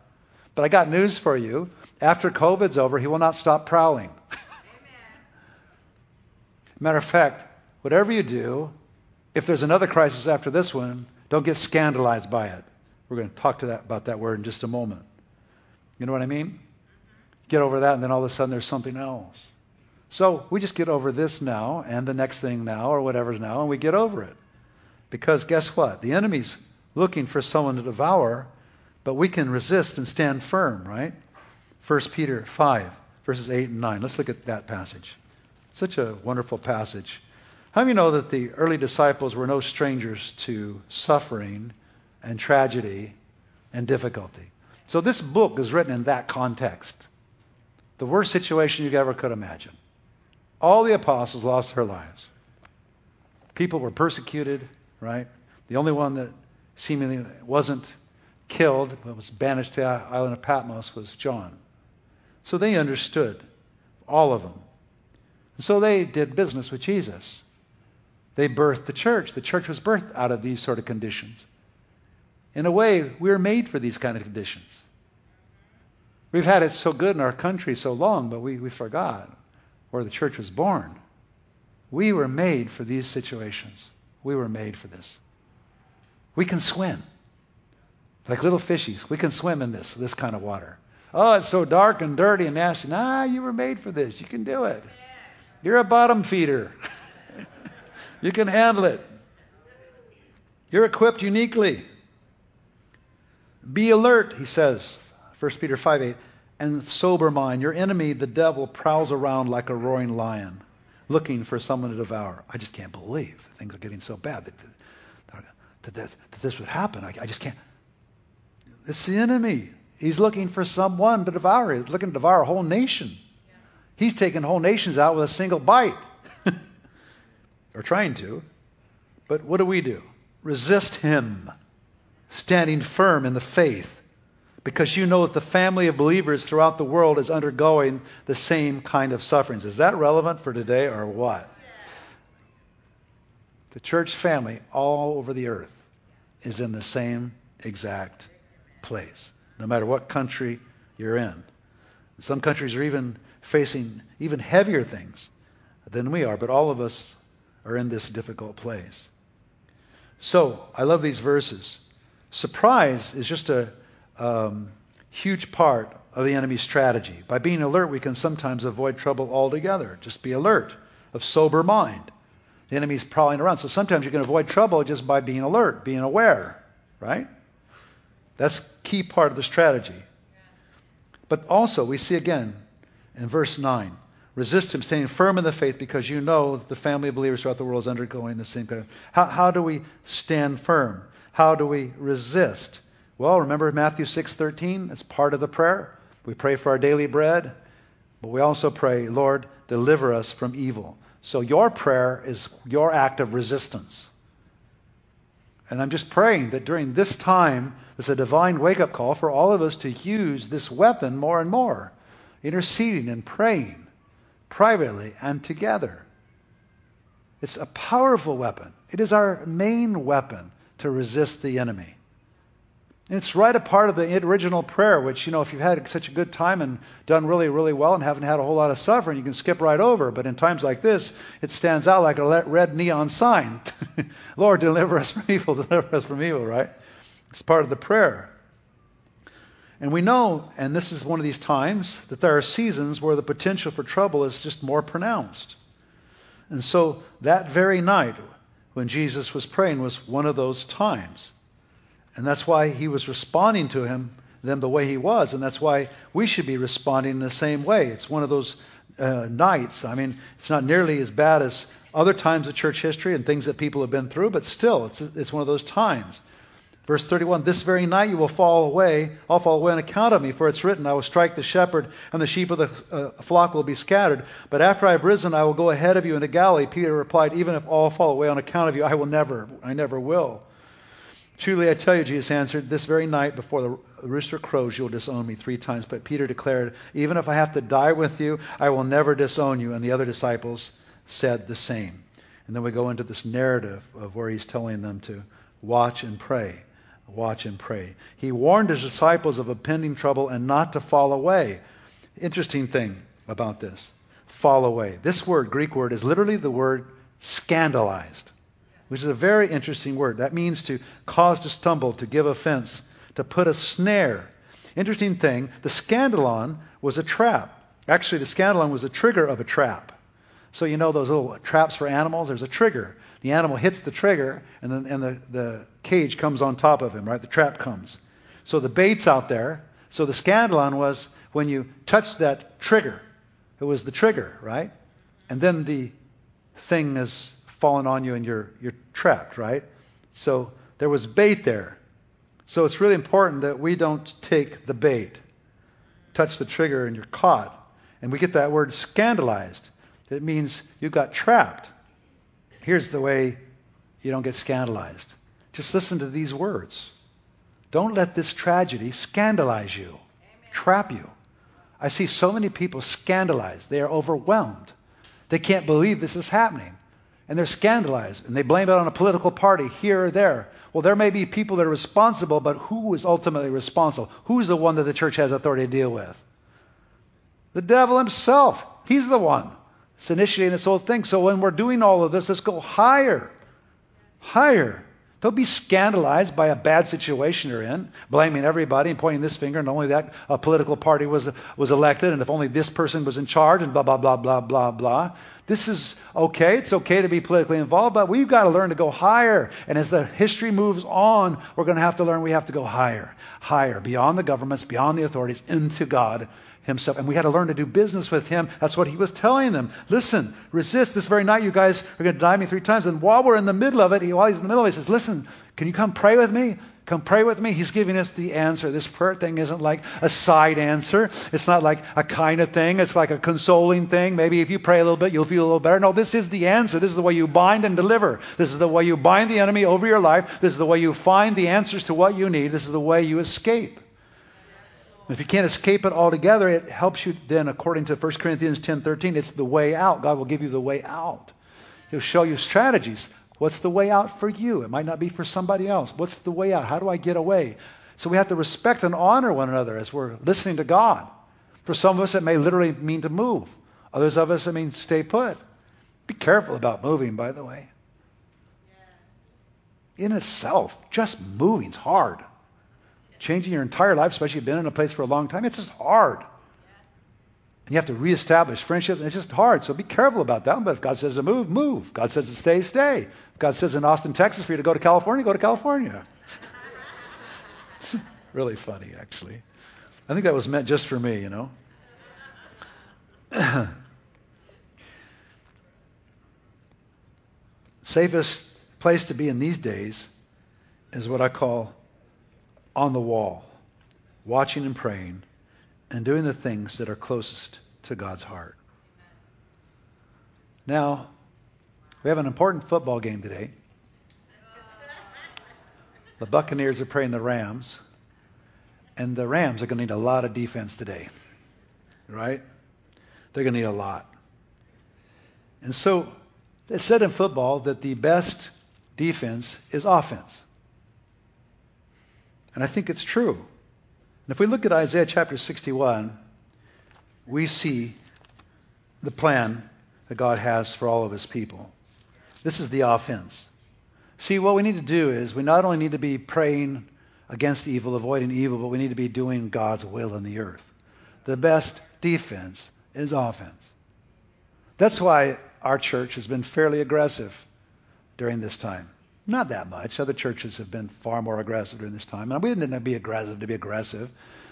But I got news for you. After COVID's over, he will not stop prowling. Matter of fact, whatever you do, if there's another crisis after this one, don't get scandalized by it. We're going to talk to that about that word in just a moment. You know what I mean? Get over that, and then all of a sudden there's something else. So we just get over this now and the next thing now or whatever's now, and we get over it. Because guess what? The enemy's looking for someone to devour, but we can resist and stand firm, right? 1 Peter 5, verses 8 and 9. Let's look at that passage. Such a wonderful passage. How do you know that the early disciples were no strangers to suffering and tragedy and difficulty? So this book is written in that context. The worst situation you ever could imagine. All the apostles lost their lives. People were persecuted, right? The only one that seemingly wasn't killed, but was banished to the island of Patmos, was John. So they understood, all of them. And so they did business with Jesus. They birthed the church. The church was birthed out of these sort of conditions. In a way, we are made for these kind of conditions. We've had it so good in our country so long, but we, we forgot where the church was born. We were made for these situations. We were made for this. We can swim. Like little fishies. We can swim in this, this kind of water. Oh, it's so dark and dirty and nasty. Nah, you were made for this. You can do it. You're a bottom feeder. you can handle it. You're equipped uniquely. Be alert, he says, 1 Peter 5 8, and sober mind. Your enemy, the devil, prowls around like a roaring lion, looking for someone to devour. I just can't believe things are getting so bad that that, that, that this would happen. I, I just can't. It's the enemy. He's looking for someone to devour. He's looking to devour a whole nation. He's taking whole nations out with a single bite. or trying to. But what do we do? Resist him, standing firm in the faith. Because you know that the family of believers throughout the world is undergoing the same kind of sufferings. Is that relevant for today or what? The church family all over the earth is in the same exact place, no matter what country you're in. Some countries are even facing even heavier things than we are, but all of us are in this difficult place. So, I love these verses. Surprise is just a um, huge part of the enemy's strategy. By being alert, we can sometimes avoid trouble altogether. Just be alert, of sober mind. The enemy's prowling around. So sometimes you can avoid trouble just by being alert, being aware, right? That's key part of the strategy. But also, we see again in verse 9 resist him, staying firm in the faith because you know that the family of believers throughout the world is undergoing the same kind of. How, how do we stand firm? How do we resist? Well, remember Matthew 6:13? It's part of the prayer. We pray for our daily bread, but we also pray, Lord, deliver us from evil. So your prayer is your act of resistance. And I'm just praying that during this time, there's a divine wake up call for all of us to use this weapon more and more, interceding and praying privately and together. It's a powerful weapon. It is our main weapon to resist the enemy. And it's right a part of the original prayer, which, you know, if you've had such a good time and done really, really well and haven't had a whole lot of suffering, you can skip right over. But in times like this, it stands out like a red neon sign. Lord, deliver us from evil, deliver us from evil, right? It's part of the prayer. And we know, and this is one of these times, that there are seasons where the potential for trouble is just more pronounced. And so that very night, when Jesus was praying, was one of those times. And that's why he was responding to him them the way he was, and that's why we should be responding in the same way. It's one of those uh, nights. I mean, it's not nearly as bad as other times of church history and things that people have been through, but still, it's it's one of those times. Verse 31, This very night you will fall away, all fall away on account of me, for it's written, I will strike the shepherd, and the sheep of the uh, flock will be scattered. But after I have risen, I will go ahead of you into Galilee. Peter replied, Even if all fall away on account of you, I will never, I never will. Truly I tell you, Jesus answered, this very night before the rooster crows, you'll disown me three times. But Peter declared, Even if I have to die with you, I will never disown you. And the other disciples said the same. And then we go into this narrative of where he's telling them to watch and pray. Watch and pray. He warned his disciples of impending trouble and not to fall away. Interesting thing about this fall away. This word, Greek word, is literally the word scandalized which is a very interesting word. That means to cause to stumble, to give offense, to put a snare. Interesting thing, the scandalon was a trap. Actually, the scandalon was a trigger of a trap. So you know those little traps for animals? There's a trigger. The animal hits the trigger, and then and the, the cage comes on top of him, right? The trap comes. So the bait's out there. So the scandalon was when you touch that trigger. It was the trigger, right? And then the thing is fallen on you and you're, you're trapped, right? So there was bait there. So it's really important that we don't take the bait. Touch the trigger and you're caught. And we get that word scandalized. It means you got trapped. Here's the way you don't get scandalized. Just listen to these words. Don't let this tragedy scandalize you, Amen. trap you. I see so many people scandalized. They are overwhelmed. They can't believe this is happening and they're scandalized and they blame it on a political party here or there. Well, there may be people that are responsible, but who is ultimately responsible? Who's the one that the church has authority to deal with? The devil himself. He's the one. It's initiating this whole thing. So when we're doing all of this, let's go higher. Higher. Don't be scandalized by a bad situation you're in, blaming everybody and pointing this finger, and only that a political party was, was elected, and if only this person was in charge, and blah, blah, blah, blah, blah, blah. This is okay. It's okay to be politically involved, but we've got to learn to go higher. And as the history moves on, we're going to have to learn we have to go higher, higher, beyond the governments, beyond the authorities, into God himself. And we had to learn to do business with him. That's what he was telling them. Listen, resist. This very night you guys are going to deny me three times. And while we're in the middle of it, he, while he's in the middle of it, he says, listen, can you come pray with me? Come pray with me. He's giving us the answer. This prayer thing isn't like a side answer. It's not like a kind of thing. It's like a consoling thing. Maybe if you pray a little bit, you'll feel a little better. No, this is the answer. This is the way you bind and deliver. This is the way you bind the enemy over your life. This is the way you find the answers to what you need. This is the way you escape. If you can't escape it altogether, it helps you then, according to 1 Corinthians 10:13, it's the way out. God will give you the way out. He'll show you strategies. What's the way out for you? It might not be for somebody else. What's the way out? How do I get away? So we have to respect and honor one another as we're listening to God. For some of us, it may literally mean to move. Others of us, it means stay put. Be careful about moving, by the way. In itself, just moving's hard. Changing your entire life, especially if you've been in a place for a long time, it's just hard. And you have to reestablish friendship, and it's just hard. So be careful about that. But if God says to move, move. God says to stay, stay. If God says in Austin, Texas, for you to go to California, go to California. it's really funny, actually. I think that was meant just for me, you know. Safest place to be in these days is what I call on the wall, watching and praying, and doing the things that are closest to God's heart. Now, we have an important football game today. The Buccaneers are playing the Rams, and the Rams are going to need a lot of defense today, right? They're going to need a lot. And so it's said in football that the best defense is offense. And I think it's true. And if we look at Isaiah chapter 61, we see the plan that God has for all of his people. This is the offense. See, what we need to do is we not only need to be praying against evil, avoiding evil, but we need to be doing God's will in the earth. The best defense is offense. That's why our church has been fairly aggressive during this time. Not that much. Other churches have been far more aggressive during this time. And we didn't be aggressive to be aggressive.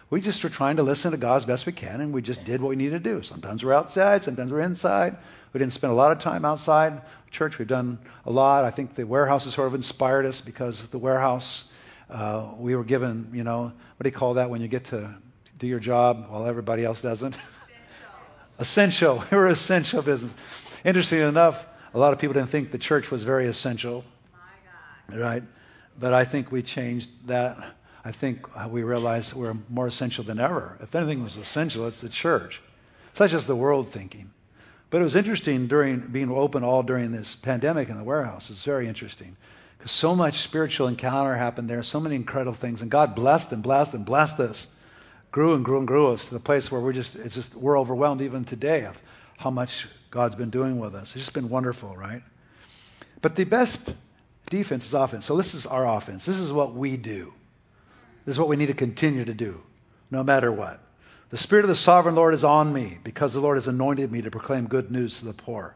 We just were trying to listen to God as best we can, and we just did what we needed to do. Sometimes we're outside, sometimes we're inside. We didn't spend a lot of time outside church. We've done a lot. I think the warehouse has sort of inspired us because the warehouse, uh, we were given, you know, what do you call that when you get to do your job while everybody else doesn't? essential. We were essential business. Interesting enough, a lot of people didn't think the church was very essential. Right? But I think we changed that. I think we realized we're more essential than ever. If anything was essential, it's the church. It's not just the world thinking. But it was interesting during being open all during this pandemic in the warehouse. It's very interesting because so much spiritual encounter happened there, so many incredible things, and God blessed and blessed and blessed us, grew and grew and grew us to the place where we're just it's just we're overwhelmed even today of how much God's been doing with us. It's just been wonderful, right? But the best defense is offense. So this is our offense. This is what we do. This is what we need to continue to do, no matter what. The Spirit of the sovereign Lord is on me, because the Lord has anointed me to proclaim good news to the poor.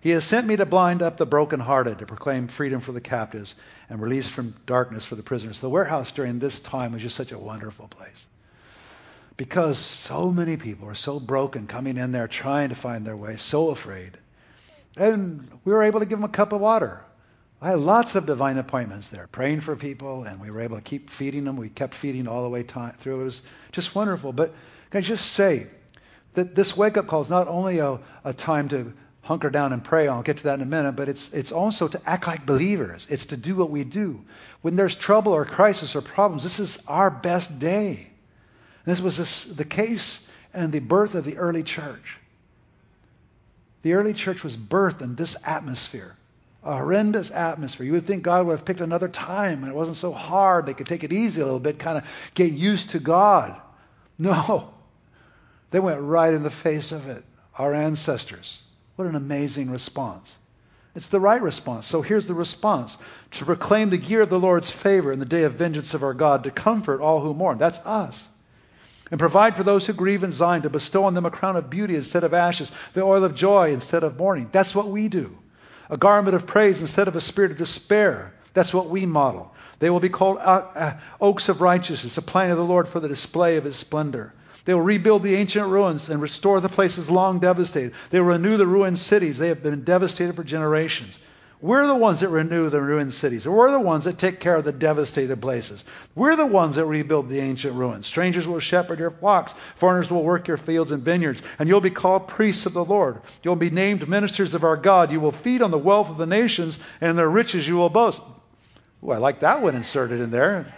He has sent me to blind up the brokenhearted, to proclaim freedom for the captives, and release from darkness for the prisoners. The warehouse during this time was just such a wonderful place. Because so many people are so broken coming in there trying to find their way, so afraid. And we were able to give them a cup of water. I had lots of divine appointments there, praying for people, and we were able to keep feeding them. We kept feeding all the way through. It was just wonderful. But can I just say that this wake-up call is not only a, a time to hunker down and pray. I'll get to that in a minute. But it's, it's also to act like believers. It's to do what we do. When there's trouble or crisis or problems, this is our best day. This was this, the case and the birth of the early church. The early church was birthed in this atmosphere, a horrendous atmosphere. You would think God would have picked another time and it wasn't so hard. They could take it easy a little bit, kind of get used to God. No. They went right in the face of it. Our ancestors. What an amazing response. It's the right response. So here's the response to proclaim the year of the Lord's favor in the day of vengeance of our God, to comfort all who mourn. That's us and provide for those who grieve in Zion, to bestow on them a crown of beauty instead of ashes, the oil of joy instead of mourning. That's what we do. A garment of praise instead of a spirit of despair. That's what we model. They will be called uh, uh, oaks of righteousness, a plan of the Lord for the display of his splendor. They will rebuild the ancient ruins and restore the places long devastated. They will renew the ruined cities. They have been devastated for generations. We're the ones that renew the ruined cities. We're the ones that take care of the devastated places. We're the ones that rebuild the ancient ruins. Strangers will shepherd your flocks. Foreigners will work your fields and vineyards. And you'll be called priests of the Lord. You'll be named ministers of our God. You will feed on the wealth of the nations, and in their riches you will boast. Ooh, I like that one inserted in there.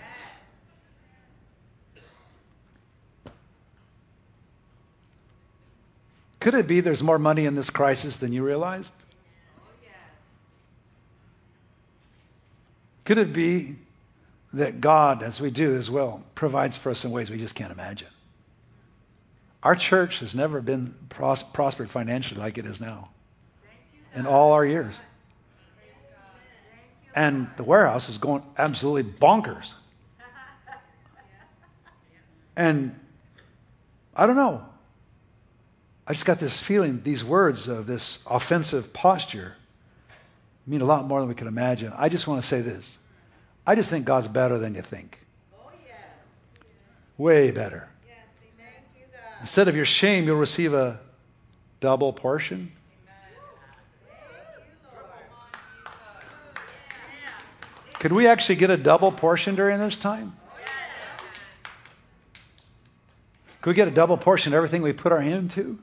Could it be there's more money in this crisis than you realized? Could it be that God, as we do as well, provides for us in ways we just can't imagine? Our church has never been pros- prospered financially like it is now in all our years. And the warehouse is going absolutely bonkers. And I don't know. I just got this feeling, these words of this offensive posture mean a lot more than we can imagine. I just want to say this. I just think God's better than you think. Oh, yeah. Way better. Instead of your shame, you'll receive a double portion. Could we actually get a double portion during this time? Could we get a double portion of everything we put our hand to?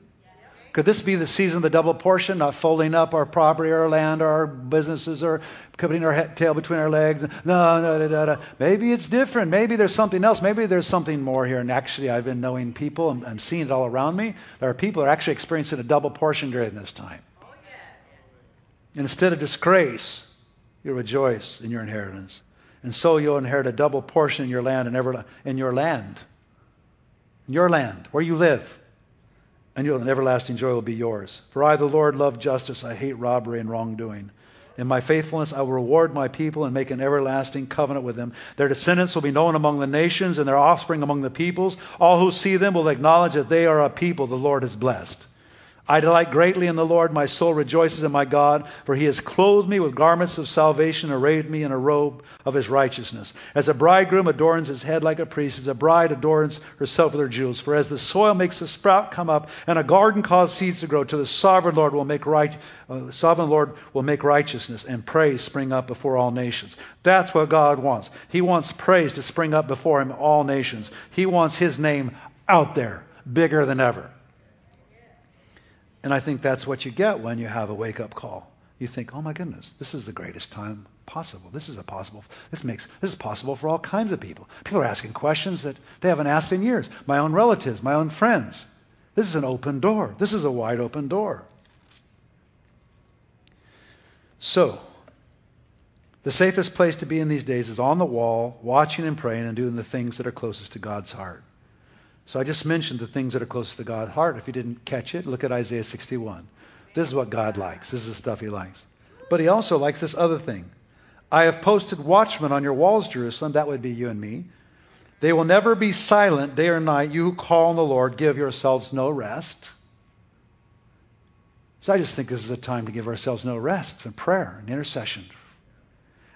Could this be the season of the double portion, not folding up our property our land our businesses or putting our head, tail between our legs? No, no, no, no. Maybe it's different. Maybe there's something else. Maybe there's something more here. And actually, I've been knowing people, I'm, I'm seeing it all around me. There are people that are actually experiencing a double portion during this time. Instead of disgrace, you rejoice in your inheritance. And so you'll inherit a double portion in your land and ever in your land. In your land, where you live and an everlasting joy will be yours. For I, the Lord, love justice. I hate robbery and wrongdoing. In my faithfulness, I will reward my people and make an everlasting covenant with them. Their descendants will be known among the nations and their offspring among the peoples. All who see them will acknowledge that they are a people the Lord has blessed. I delight greatly in the Lord. My soul rejoices in my God, for he has clothed me with garments of salvation, arrayed me in a robe of his righteousness. As a bridegroom adorns his head like a priest, as a bride adorns herself with her jewels. For as the soil makes the sprout come up, and a garden cause seeds to grow, to the sovereign Lord will make right, uh, the sovereign Lord will make righteousness and praise spring up before all nations. That's what God wants. He wants praise to spring up before him all nations. He wants his name out there, bigger than ever. And I think that's what you get when you have a wake up call. You think, oh my goodness, this is the greatest time possible. This is a possible. This makes this is possible for all kinds of people. People are asking questions that they haven't asked in years. My own relatives, my own friends. This is an open door. This is a wide open door. So, the safest place to be in these days is on the wall, watching and praying and doing the things that are closest to God's heart. So I just mentioned the things that are close to God's heart. If you didn't catch it, look at Isaiah 61. This is what God likes. This is the stuff he likes. But he also likes this other thing. I have posted watchmen on your walls, Jerusalem. That would be you and me. They will never be silent day or night. You who call on the Lord, give yourselves no rest. So I just think this is a time to give ourselves no rest and prayer and intercession.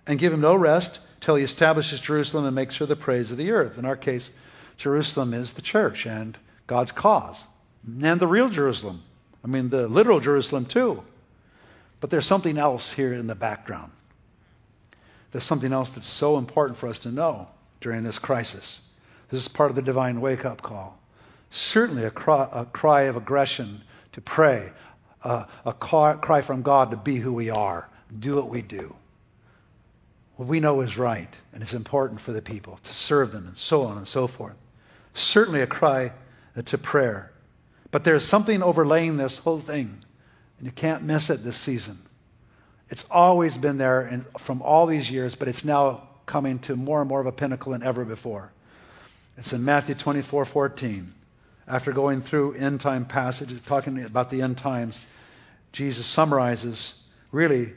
And give him no rest till he establishes Jerusalem and makes her the praise of the earth. In our case, Jerusalem is the church and God's cause. And the real Jerusalem. I mean, the literal Jerusalem too. But there's something else here in the background. There's something else that's so important for us to know during this crisis. This is part of the divine wake up call. Certainly a cry, a cry of aggression to pray, uh, a cry, from God to be who we are, do what we do what we know is right and it's important for the people, to serve them, and so on and so forth certainly a cry to prayer. But there's something overlaying this whole thing, and you can't miss it this season. It's always been there in, from all these years, but it's now coming to more and more of a pinnacle than ever before. It's in Matthew 24 14. After going through end time passages, talking about the end times, Jesus summarizes really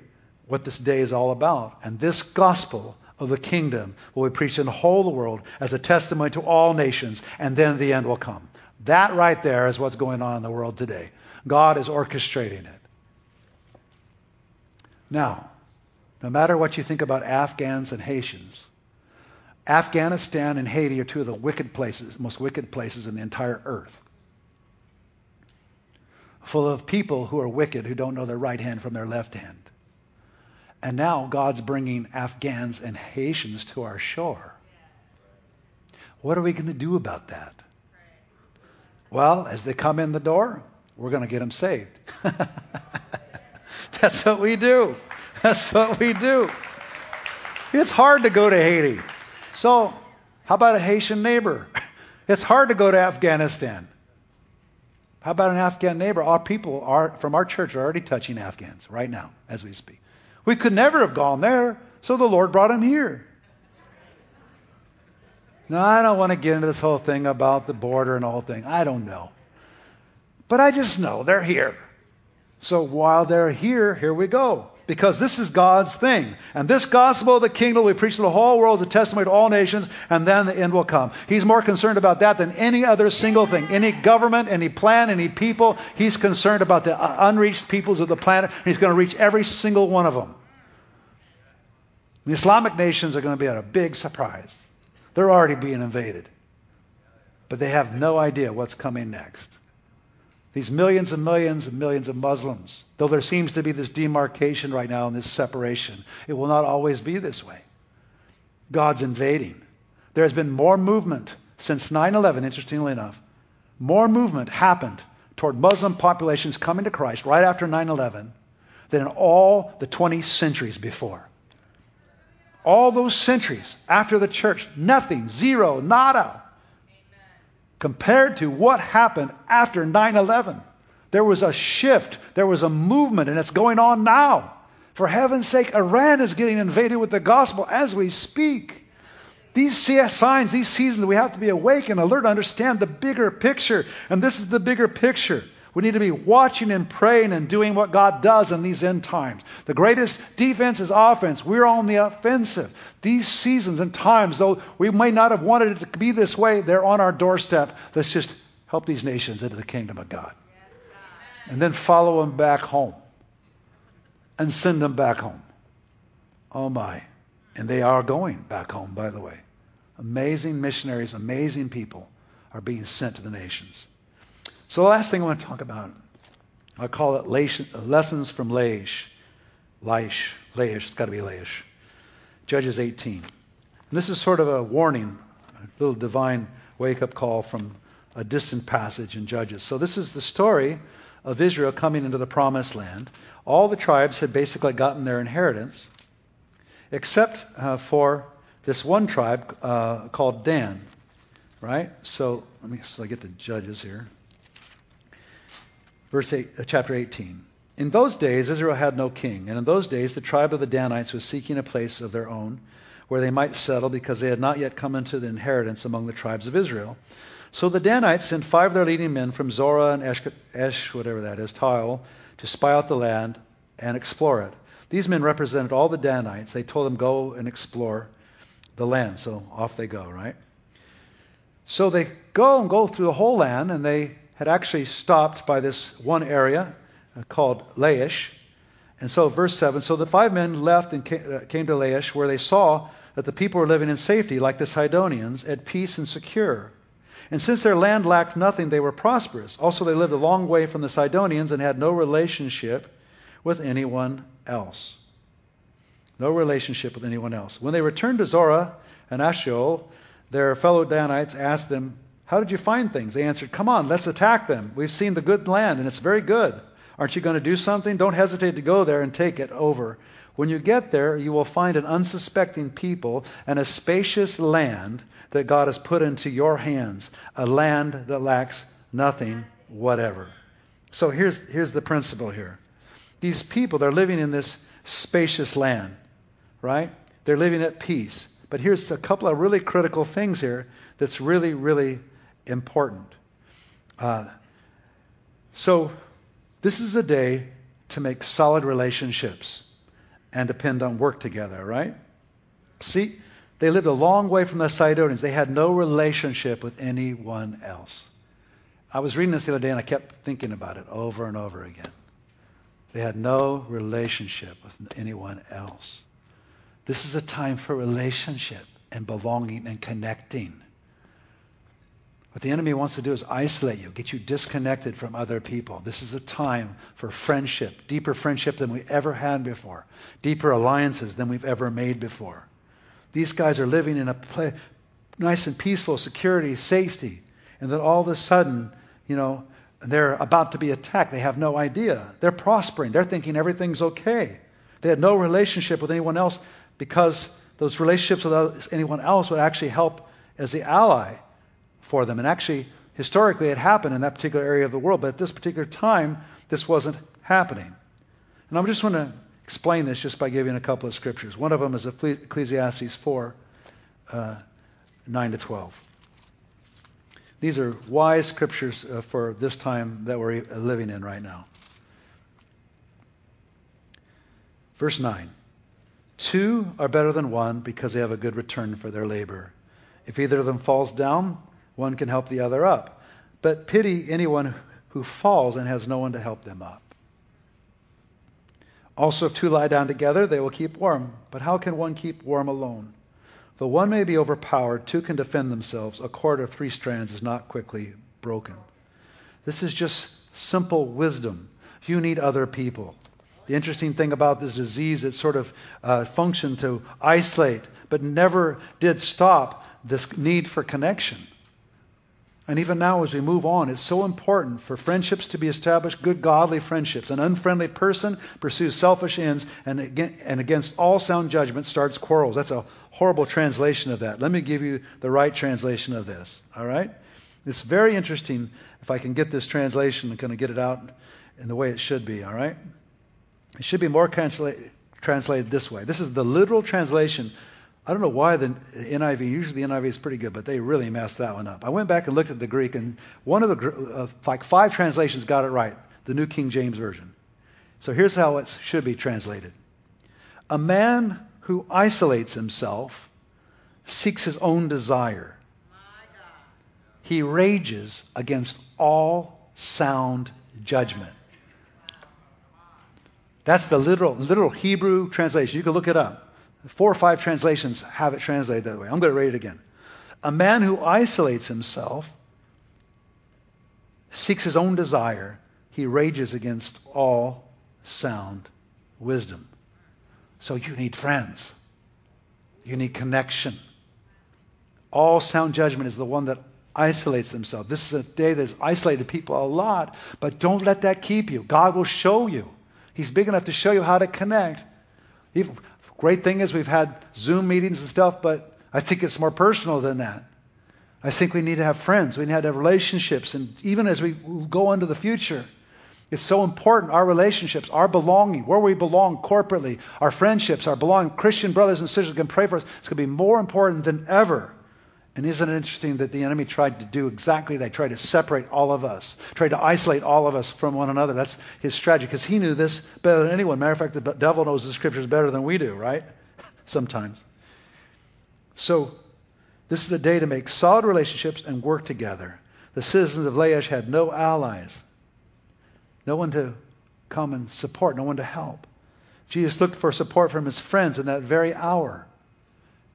what this day is all about. And this gospel of the kingdom will be preached in the whole world as a testimony to all nations, and then the end will come. That right there is what's going on in the world today. God is orchestrating it. Now, no matter what you think about Afghans and Haitians, Afghanistan and Haiti are two of the wicked places, most wicked places in the entire earth. Full of people who are wicked, who don't know their right hand from their left hand. And now God's bringing Afghans and Haitians to our shore. What are we going to do about that? Well, as they come in the door, we're going to get them saved. That's what we do. That's what we do. It's hard to go to Haiti. So, how about a Haitian neighbor? It's hard to go to Afghanistan. How about an Afghan neighbor? Our people are, from our church are already touching Afghans right now as we speak. We could never have gone there, so the Lord brought him here. Now, I don't want to get into this whole thing about the border and all thing. I don't know. But I just know they're here. So while they're here, here we go. Because this is God's thing. And this gospel of the kingdom we preach to the whole world as a testimony to all nations, and then the end will come. He's more concerned about that than any other single thing. Any government, any plan, any people. He's concerned about the uh, unreached peoples of the planet. And he's going to reach every single one of them. The Islamic nations are going to be at a big surprise. They're already being invaded. But they have no idea what's coming next. These millions and millions and millions of Muslims, though there seems to be this demarcation right now and this separation, it will not always be this way. God's invading. There has been more movement since 9 11, interestingly enough. More movement happened toward Muslim populations coming to Christ right after 9 11 than in all the 20 centuries before. All those centuries after the church, nothing, zero, nada compared to what happened after 9 11. There was a shift, there was a movement, and it's going on now. For heaven's sake, Iran is getting invaded with the gospel as we speak. These signs, these seasons, we have to be awake and alert understand the bigger picture. And this is the bigger picture. We need to be watching and praying and doing what God does in these end times. The greatest defense is offense. We're on the offensive. These seasons and times, though we may not have wanted it to be this way, they're on our doorstep. Let's just help these nations into the kingdom of God. And then follow them back home and send them back home. Oh my. And they are going back home, by the way. Amazing missionaries, amazing people are being sent to the nations. So the last thing I want to talk about, I call it lessons from Laish. Laish. Laish. It's got to be Laish. Judges 18. And this is sort of a warning, a little divine wake-up call from a distant passage in Judges. So this is the story of Israel coming into the promised land. All the tribes had basically gotten their inheritance, except uh, for this one tribe uh, called Dan. Right? So let me so I get the Judges here verse eight, uh, chapter 18. In those days, Israel had no king, and in those days, the tribe of the Danites was seeking a place of their own where they might settle because they had not yet come into the inheritance among the tribes of Israel. So the Danites sent five of their leading men from Zorah and Esh, Esh whatever that is, Taol, to spy out the land and explore it. These men represented all the Danites. They told them, go and explore the land. So off they go, right? So they go and go through the whole land, and they had actually stopped by this one area uh, called Laish. And so, verse 7 So the five men left and uh, came to Laish, where they saw that the people were living in safety, like the Sidonians, at peace and secure. And since their land lacked nothing, they were prosperous. Also, they lived a long way from the Sidonians and had no relationship with anyone else. No relationship with anyone else. When they returned to Zorah and Eshtaol, their fellow Danites asked them, how did you find things? They answered, Come on, let's attack them. We've seen the good land, and it's very good. Aren't you going to do something? Don't hesitate to go there and take it over. When you get there, you will find an unsuspecting people and a spacious land that God has put into your hands, a land that lacks nothing whatever. So here's, here's the principle here. These people, they're living in this spacious land, right? They're living at peace. But here's a couple of really critical things here that's really, really important. Uh, so, this is a day to make solid relationships and depend on work together, right? See, they lived a long way from the Sidonians. They had no relationship with anyone else. I was reading this the other day and I kept thinking about it over and over again. They had no relationship with anyone else. This is a time for relationship and belonging and connecting. What the enemy wants to do is isolate you, get you disconnected from other people. This is a time for friendship, deeper friendship than we ever had before, deeper alliances than we've ever made before. These guys are living in a play, nice and peaceful security, safety, and then all of a sudden, you know, they're about to be attacked. They have no idea. They're prospering. They're thinking everything's okay. They had no relationship with anyone else because those relationships with anyone else would actually help as the ally for them. And actually, historically, it happened in that particular area of the world, but at this particular time, this wasn't happening. And I'm just going to explain this just by giving a couple of scriptures. One of them is Ecclesiastes 4, uh, 9 to 12. These are wise scriptures uh, for this time that we're living in right now. Verse 9 Two are better than one because they have a good return for their labor. If either of them falls down, one can help the other up. But pity anyone who falls and has no one to help them up. Also, if two lie down together, they will keep warm. But how can one keep warm alone? Though one may be overpowered, two can defend themselves. A cord of three strands is not quickly broken. This is just simple wisdom. You need other people. The interesting thing about this disease, it sort of uh, functioned to isolate, but never did stop this need for connection. And even now, as we move on, it's so important for friendships to be established, good, godly friendships. An unfriendly person pursues selfish ends, and, against all sound judgment starts quarrels. That's a horrible translation of that. Let me give you the right translation of this. All right? It's very interesting if I can get this translation and kind of get it out in the way it should be. All right? It should be more translated this way. This is the literal translation I don't know why the NIV, usually the NIV is pretty good, but they really messed that one up. I went back and looked at the Greek, and one of the, uh, like five translations got it right, the New King James Version. So here's how it should be translated A man who isolates himself seeks his own desire. He rages against all sound judgment. That's the literal, literal Hebrew translation. You can look it up. Four or five translations have it translated that way. I'm going to read it again. A man who isolates himself seeks his own desire. He rages against all sound wisdom. So you need friends. You need connection. All sound judgment is the one that isolates themselves. This is a day that's isolated people a lot, but don't let that keep you. God will show you. He's big enough to show you how to connect. Even, Great thing is we've had Zoom meetings and stuff, but I think it's more personal than that. I think we need to have friends. We need to have relationships. And even as we go into the future, it's so important. Our relationships, our belonging, where we belong corporately, our friendships, our belonging, Christian brothers and sisters can pray for us. It's going to be more important than ever and isn't it interesting that the enemy tried to do exactly that? Tried to separate all of us, tried to isolate all of us from one another. That's his strategy because he knew this better than anyone. Matter of fact, the devil knows the scriptures better than we do, right? Sometimes. So, this is a day to make solid relationships and work together. The citizens of Laish had no allies, no one to come and support, no one to help. Jesus looked for support from his friends in that very hour,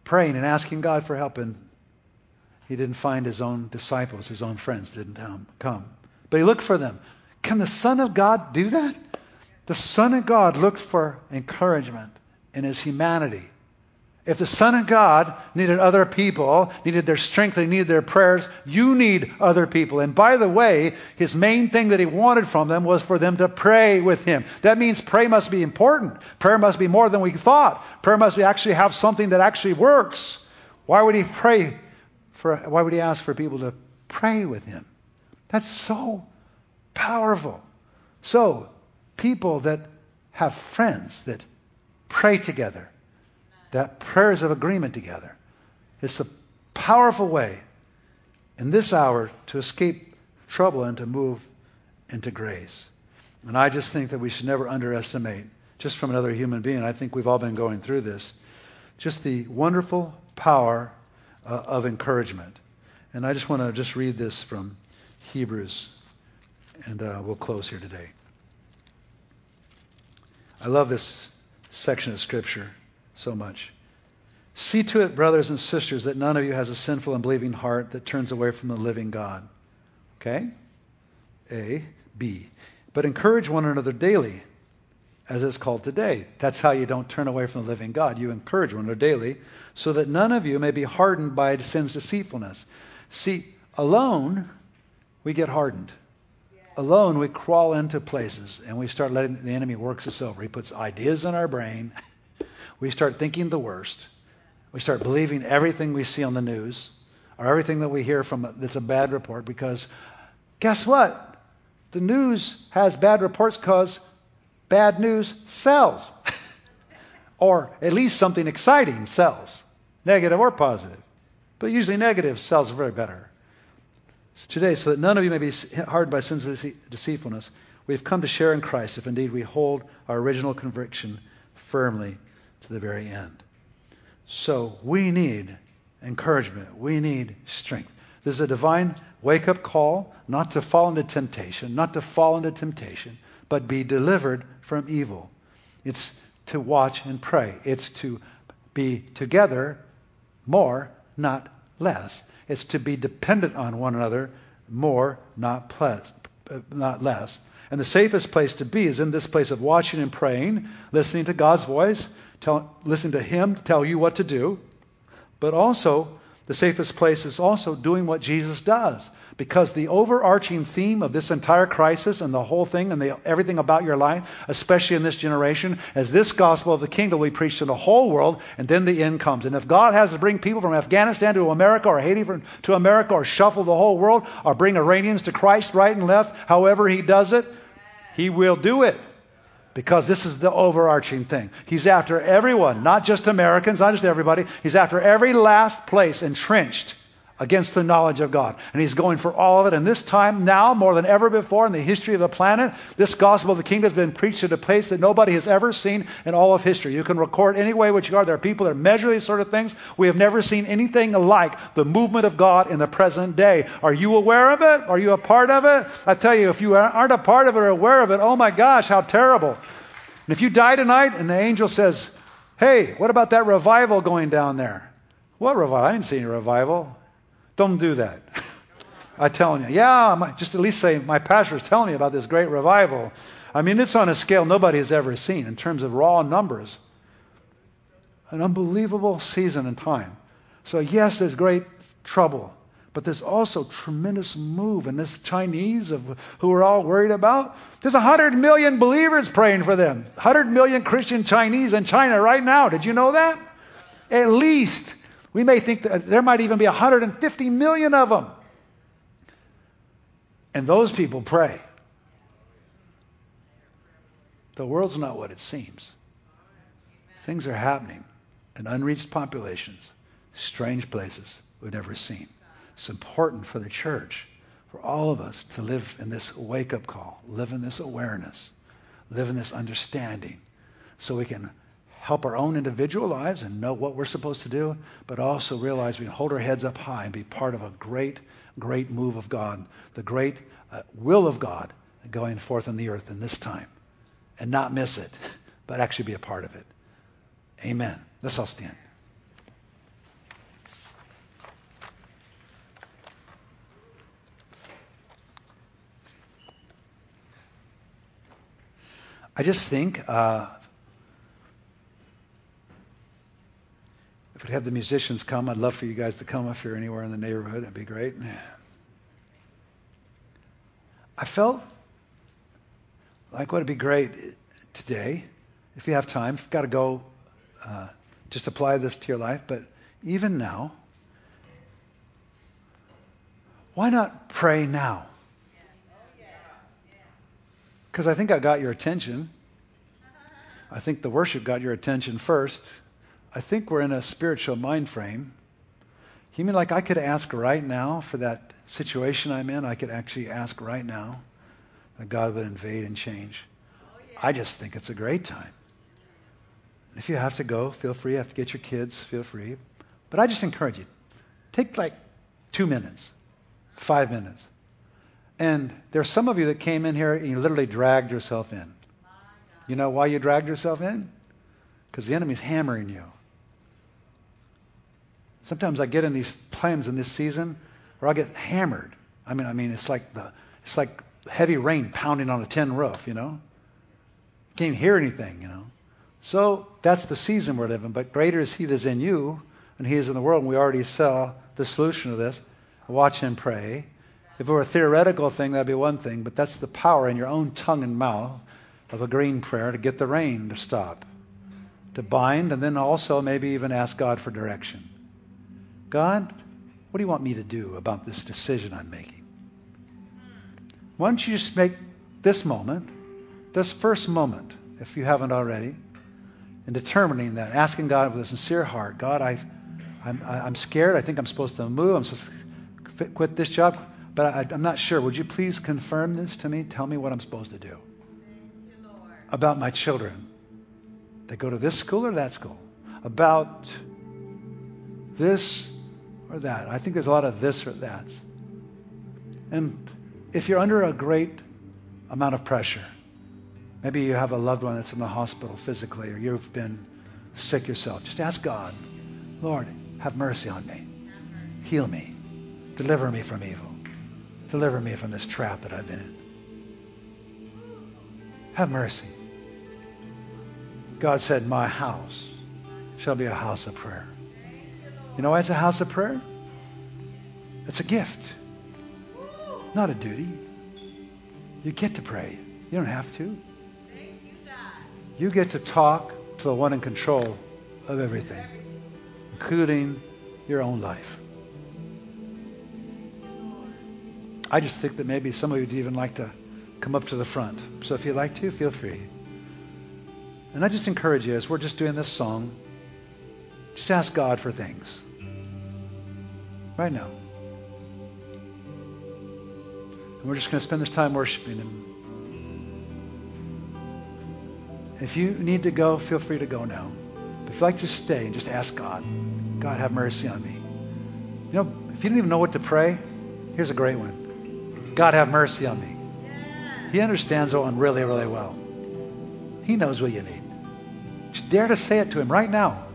praying and asking God for help. And he didn't find his own disciples, his own friends didn't come. But he looked for them. Can the Son of God do that? The Son of God looked for encouragement in his humanity. If the Son of God needed other people, needed their strength, they needed their prayers, you need other people. And by the way, his main thing that he wanted from them was for them to pray with him. That means prayer must be important. Prayer must be more than we thought. Prayer must be actually have something that actually works. Why would he pray for, why would he ask for people to pray with him? That's so powerful. So, people that have friends that pray together, that prayers of agreement together, it's a powerful way in this hour to escape trouble and to move into grace. And I just think that we should never underestimate, just from another human being, I think we've all been going through this, just the wonderful power uh, of encouragement. And I just want to just read this from Hebrews, and uh, we'll close here today. I love this section of Scripture so much. See to it, brothers and sisters, that none of you has a sinful and believing heart that turns away from the living God. Okay? A. B. But encourage one another daily, as it's called today. That's how you don't turn away from the living God. You encourage one another daily, so that none of you may be hardened by sin's deceitfulness. See, alone, we get hardened. Alone, we crawl into places and we start letting the enemy works us over. He puts ideas in our brain. We start thinking the worst. We start believing everything we see on the news or everything that we hear from that's a bad report because guess what? The news has bad reports because bad news sells. or at least something exciting sells, negative or positive. But usually negative sells very better. Today, so that none of you may be hardened by sins of deceitfulness, we have come to share in Christ if indeed we hold our original conviction firmly to the very end. So we need encouragement. We need strength. There's a divine wake up call not to fall into temptation, not to fall into temptation, but be delivered from evil. It's to watch and pray. It's to be together more, not less. It's to be dependent on one another more, not, less, not less. And the safest place to be is in this place of watching and praying, listening to God's voice, tell, listening to Him to tell you what to do, but also the safest place is also doing what Jesus does. Because the overarching theme of this entire crisis and the whole thing and the, everything about your life, especially in this generation, is this gospel of the kingdom we preach to the whole world, and then the end comes. And if God has to bring people from Afghanistan to America or Haiti from, to America or shuffle the whole world or bring Iranians to Christ right and left, however he does it, he will do it. Because this is the overarching thing. He's after everyone, not just Americans, not just everybody. He's after every last place entrenched against the knowledge of God. And he's going for all of it. And this time now, more than ever before in the history of the planet, this gospel of the kingdom has been preached at a place that nobody has ever seen in all of history. You can record any way which you are. There are people that measure these sort of things. We have never seen anything like the movement of God in the present day. Are you aware of it? Are you a part of it? I tell you, if you aren't a part of it or aware of it, oh my gosh, how terrible. And if you die tonight and the angel says, hey, what about that revival going down there? What revival? I didn't see any revival. Don't do that. I tell you, yeah, just at least say my pastor is telling me about this great revival. I mean, it's on a scale nobody has ever seen in terms of raw numbers. An unbelievable season and time. So yes, there's great trouble, but there's also tremendous move. And this Chinese of who we're all worried about, there's 100 million believers praying for them. 100 million Christian Chinese in China right now. Did you know that? At least. We may think that there might even be 150 million of them. And those people pray. The world's not what it seems. Things are happening in unreached populations, strange places we've never seen. It's important for the church, for all of us to live in this wake up call, live in this awareness, live in this understanding, so we can help our own individual lives and know what we're supposed to do, but also realize we can hold our heads up high and be part of a great, great move of God, the great uh, will of God going forth on the earth in this time, and not miss it, but actually be a part of it. Amen. Let's all stand. I just think uh, If we'd have the musicians come, I'd love for you guys to come if you're anywhere in the neighborhood. That'd be great. I felt like what would be great today, if you have time, you've got to go, uh, just apply this to your life. But even now, why not pray now? Because I think I got your attention. I think the worship got your attention first. I think we're in a spiritual mind frame. You mean like I could ask right now for that situation I'm in? I could actually ask right now that God would invade and change. Oh, yeah. I just think it's a great time. If you have to go, feel free. You have to get your kids, feel free. But I just encourage you. Take like two minutes, five minutes. And there's some of you that came in here and you literally dragged yourself in. You know why you dragged yourself in? Because the enemy's hammering you. Sometimes I get in these times in this season where I get hammered. I mean, I mean, it's like the it's like heavy rain pounding on a tin roof, you know. Can't hear anything, you know. So that's the season we're living. But greater is He that's in you than He is in the world. And we already saw the solution to this. Watch and pray. If it were a theoretical thing, that'd be one thing. But that's the power in your own tongue and mouth of a green prayer to get the rain to stop, to bind, and then also maybe even ask God for direction. God, what do you want me to do about this decision I'm making? Why don't you just make this moment, this first moment, if you haven't already, in determining that, asking God with a sincere heart, God, I, I'm, I'm scared. I think I'm supposed to move. I'm supposed to quit this job. But I, I'm not sure. Would you please confirm this to me? Tell me what I'm supposed to do about my children. They go to this school or that school. About this or that. I think there's a lot of this or that. And if you're under a great amount of pressure, maybe you have a loved one that's in the hospital physically, or you've been sick yourself, just ask God, Lord, have mercy on me. Heal me. Deliver me from evil. Deliver me from this trap that I've been in. Have mercy. God said, My house shall be a house of prayer. You know why it's a house of prayer? It's a gift, not a duty. You get to pray. You don't have to. You get to talk to the one in control of everything, including your own life. I just think that maybe some of you would even like to come up to the front. So if you'd like to, feel free. And I just encourage you, as we're just doing this song, just ask God for things. Right now. And we're just going to spend this time worshiping Him. If you need to go, feel free to go now. But if you'd like to stay and just ask God, God, have mercy on me. You know, if you don't even know what to pray, here's a great one God, have mercy on me. He understands that one really, really well. He knows what you need. Just dare to say it to Him right now.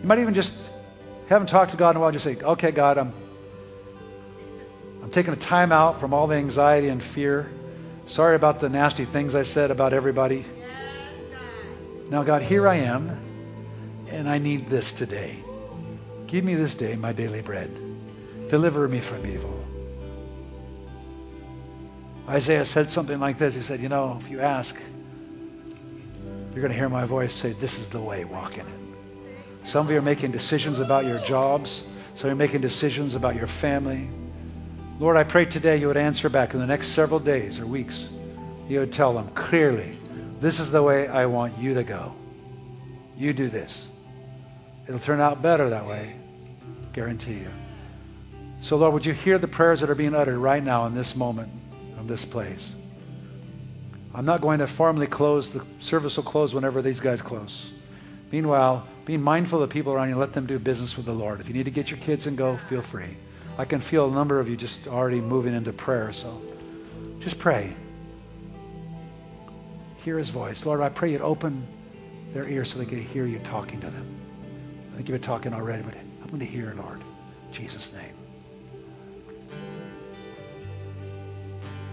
You might even just haven't talked to God in a while. Just say, "Okay, God, I'm I'm taking a time out from all the anxiety and fear. Sorry about the nasty things I said about everybody. Now, God, here I am, and I need this today. Give me this day my daily bread. Deliver me from evil." Isaiah said something like this. He said, You know, if you ask, you're going to hear my voice say, This is the way, walk in it. Some of you are making decisions about your jobs. Some of you are making decisions about your family. Lord, I pray today you would answer back in the next several days or weeks. You would tell them clearly, This is the way I want you to go. You do this. It'll turn out better that way. Guarantee you. So, Lord, would you hear the prayers that are being uttered right now in this moment? of this place. I'm not going to formally close. The service will close whenever these guys close. Meanwhile, being mindful of the people around you, let them do business with the Lord. If you need to get your kids and go, feel free. I can feel a number of you just already moving into prayer, so just pray. Hear his voice. Lord, I pray you'd open their ears so they can hear you talking to them. I think you've been talking already, but help them to hear, Lord. In Jesus' name.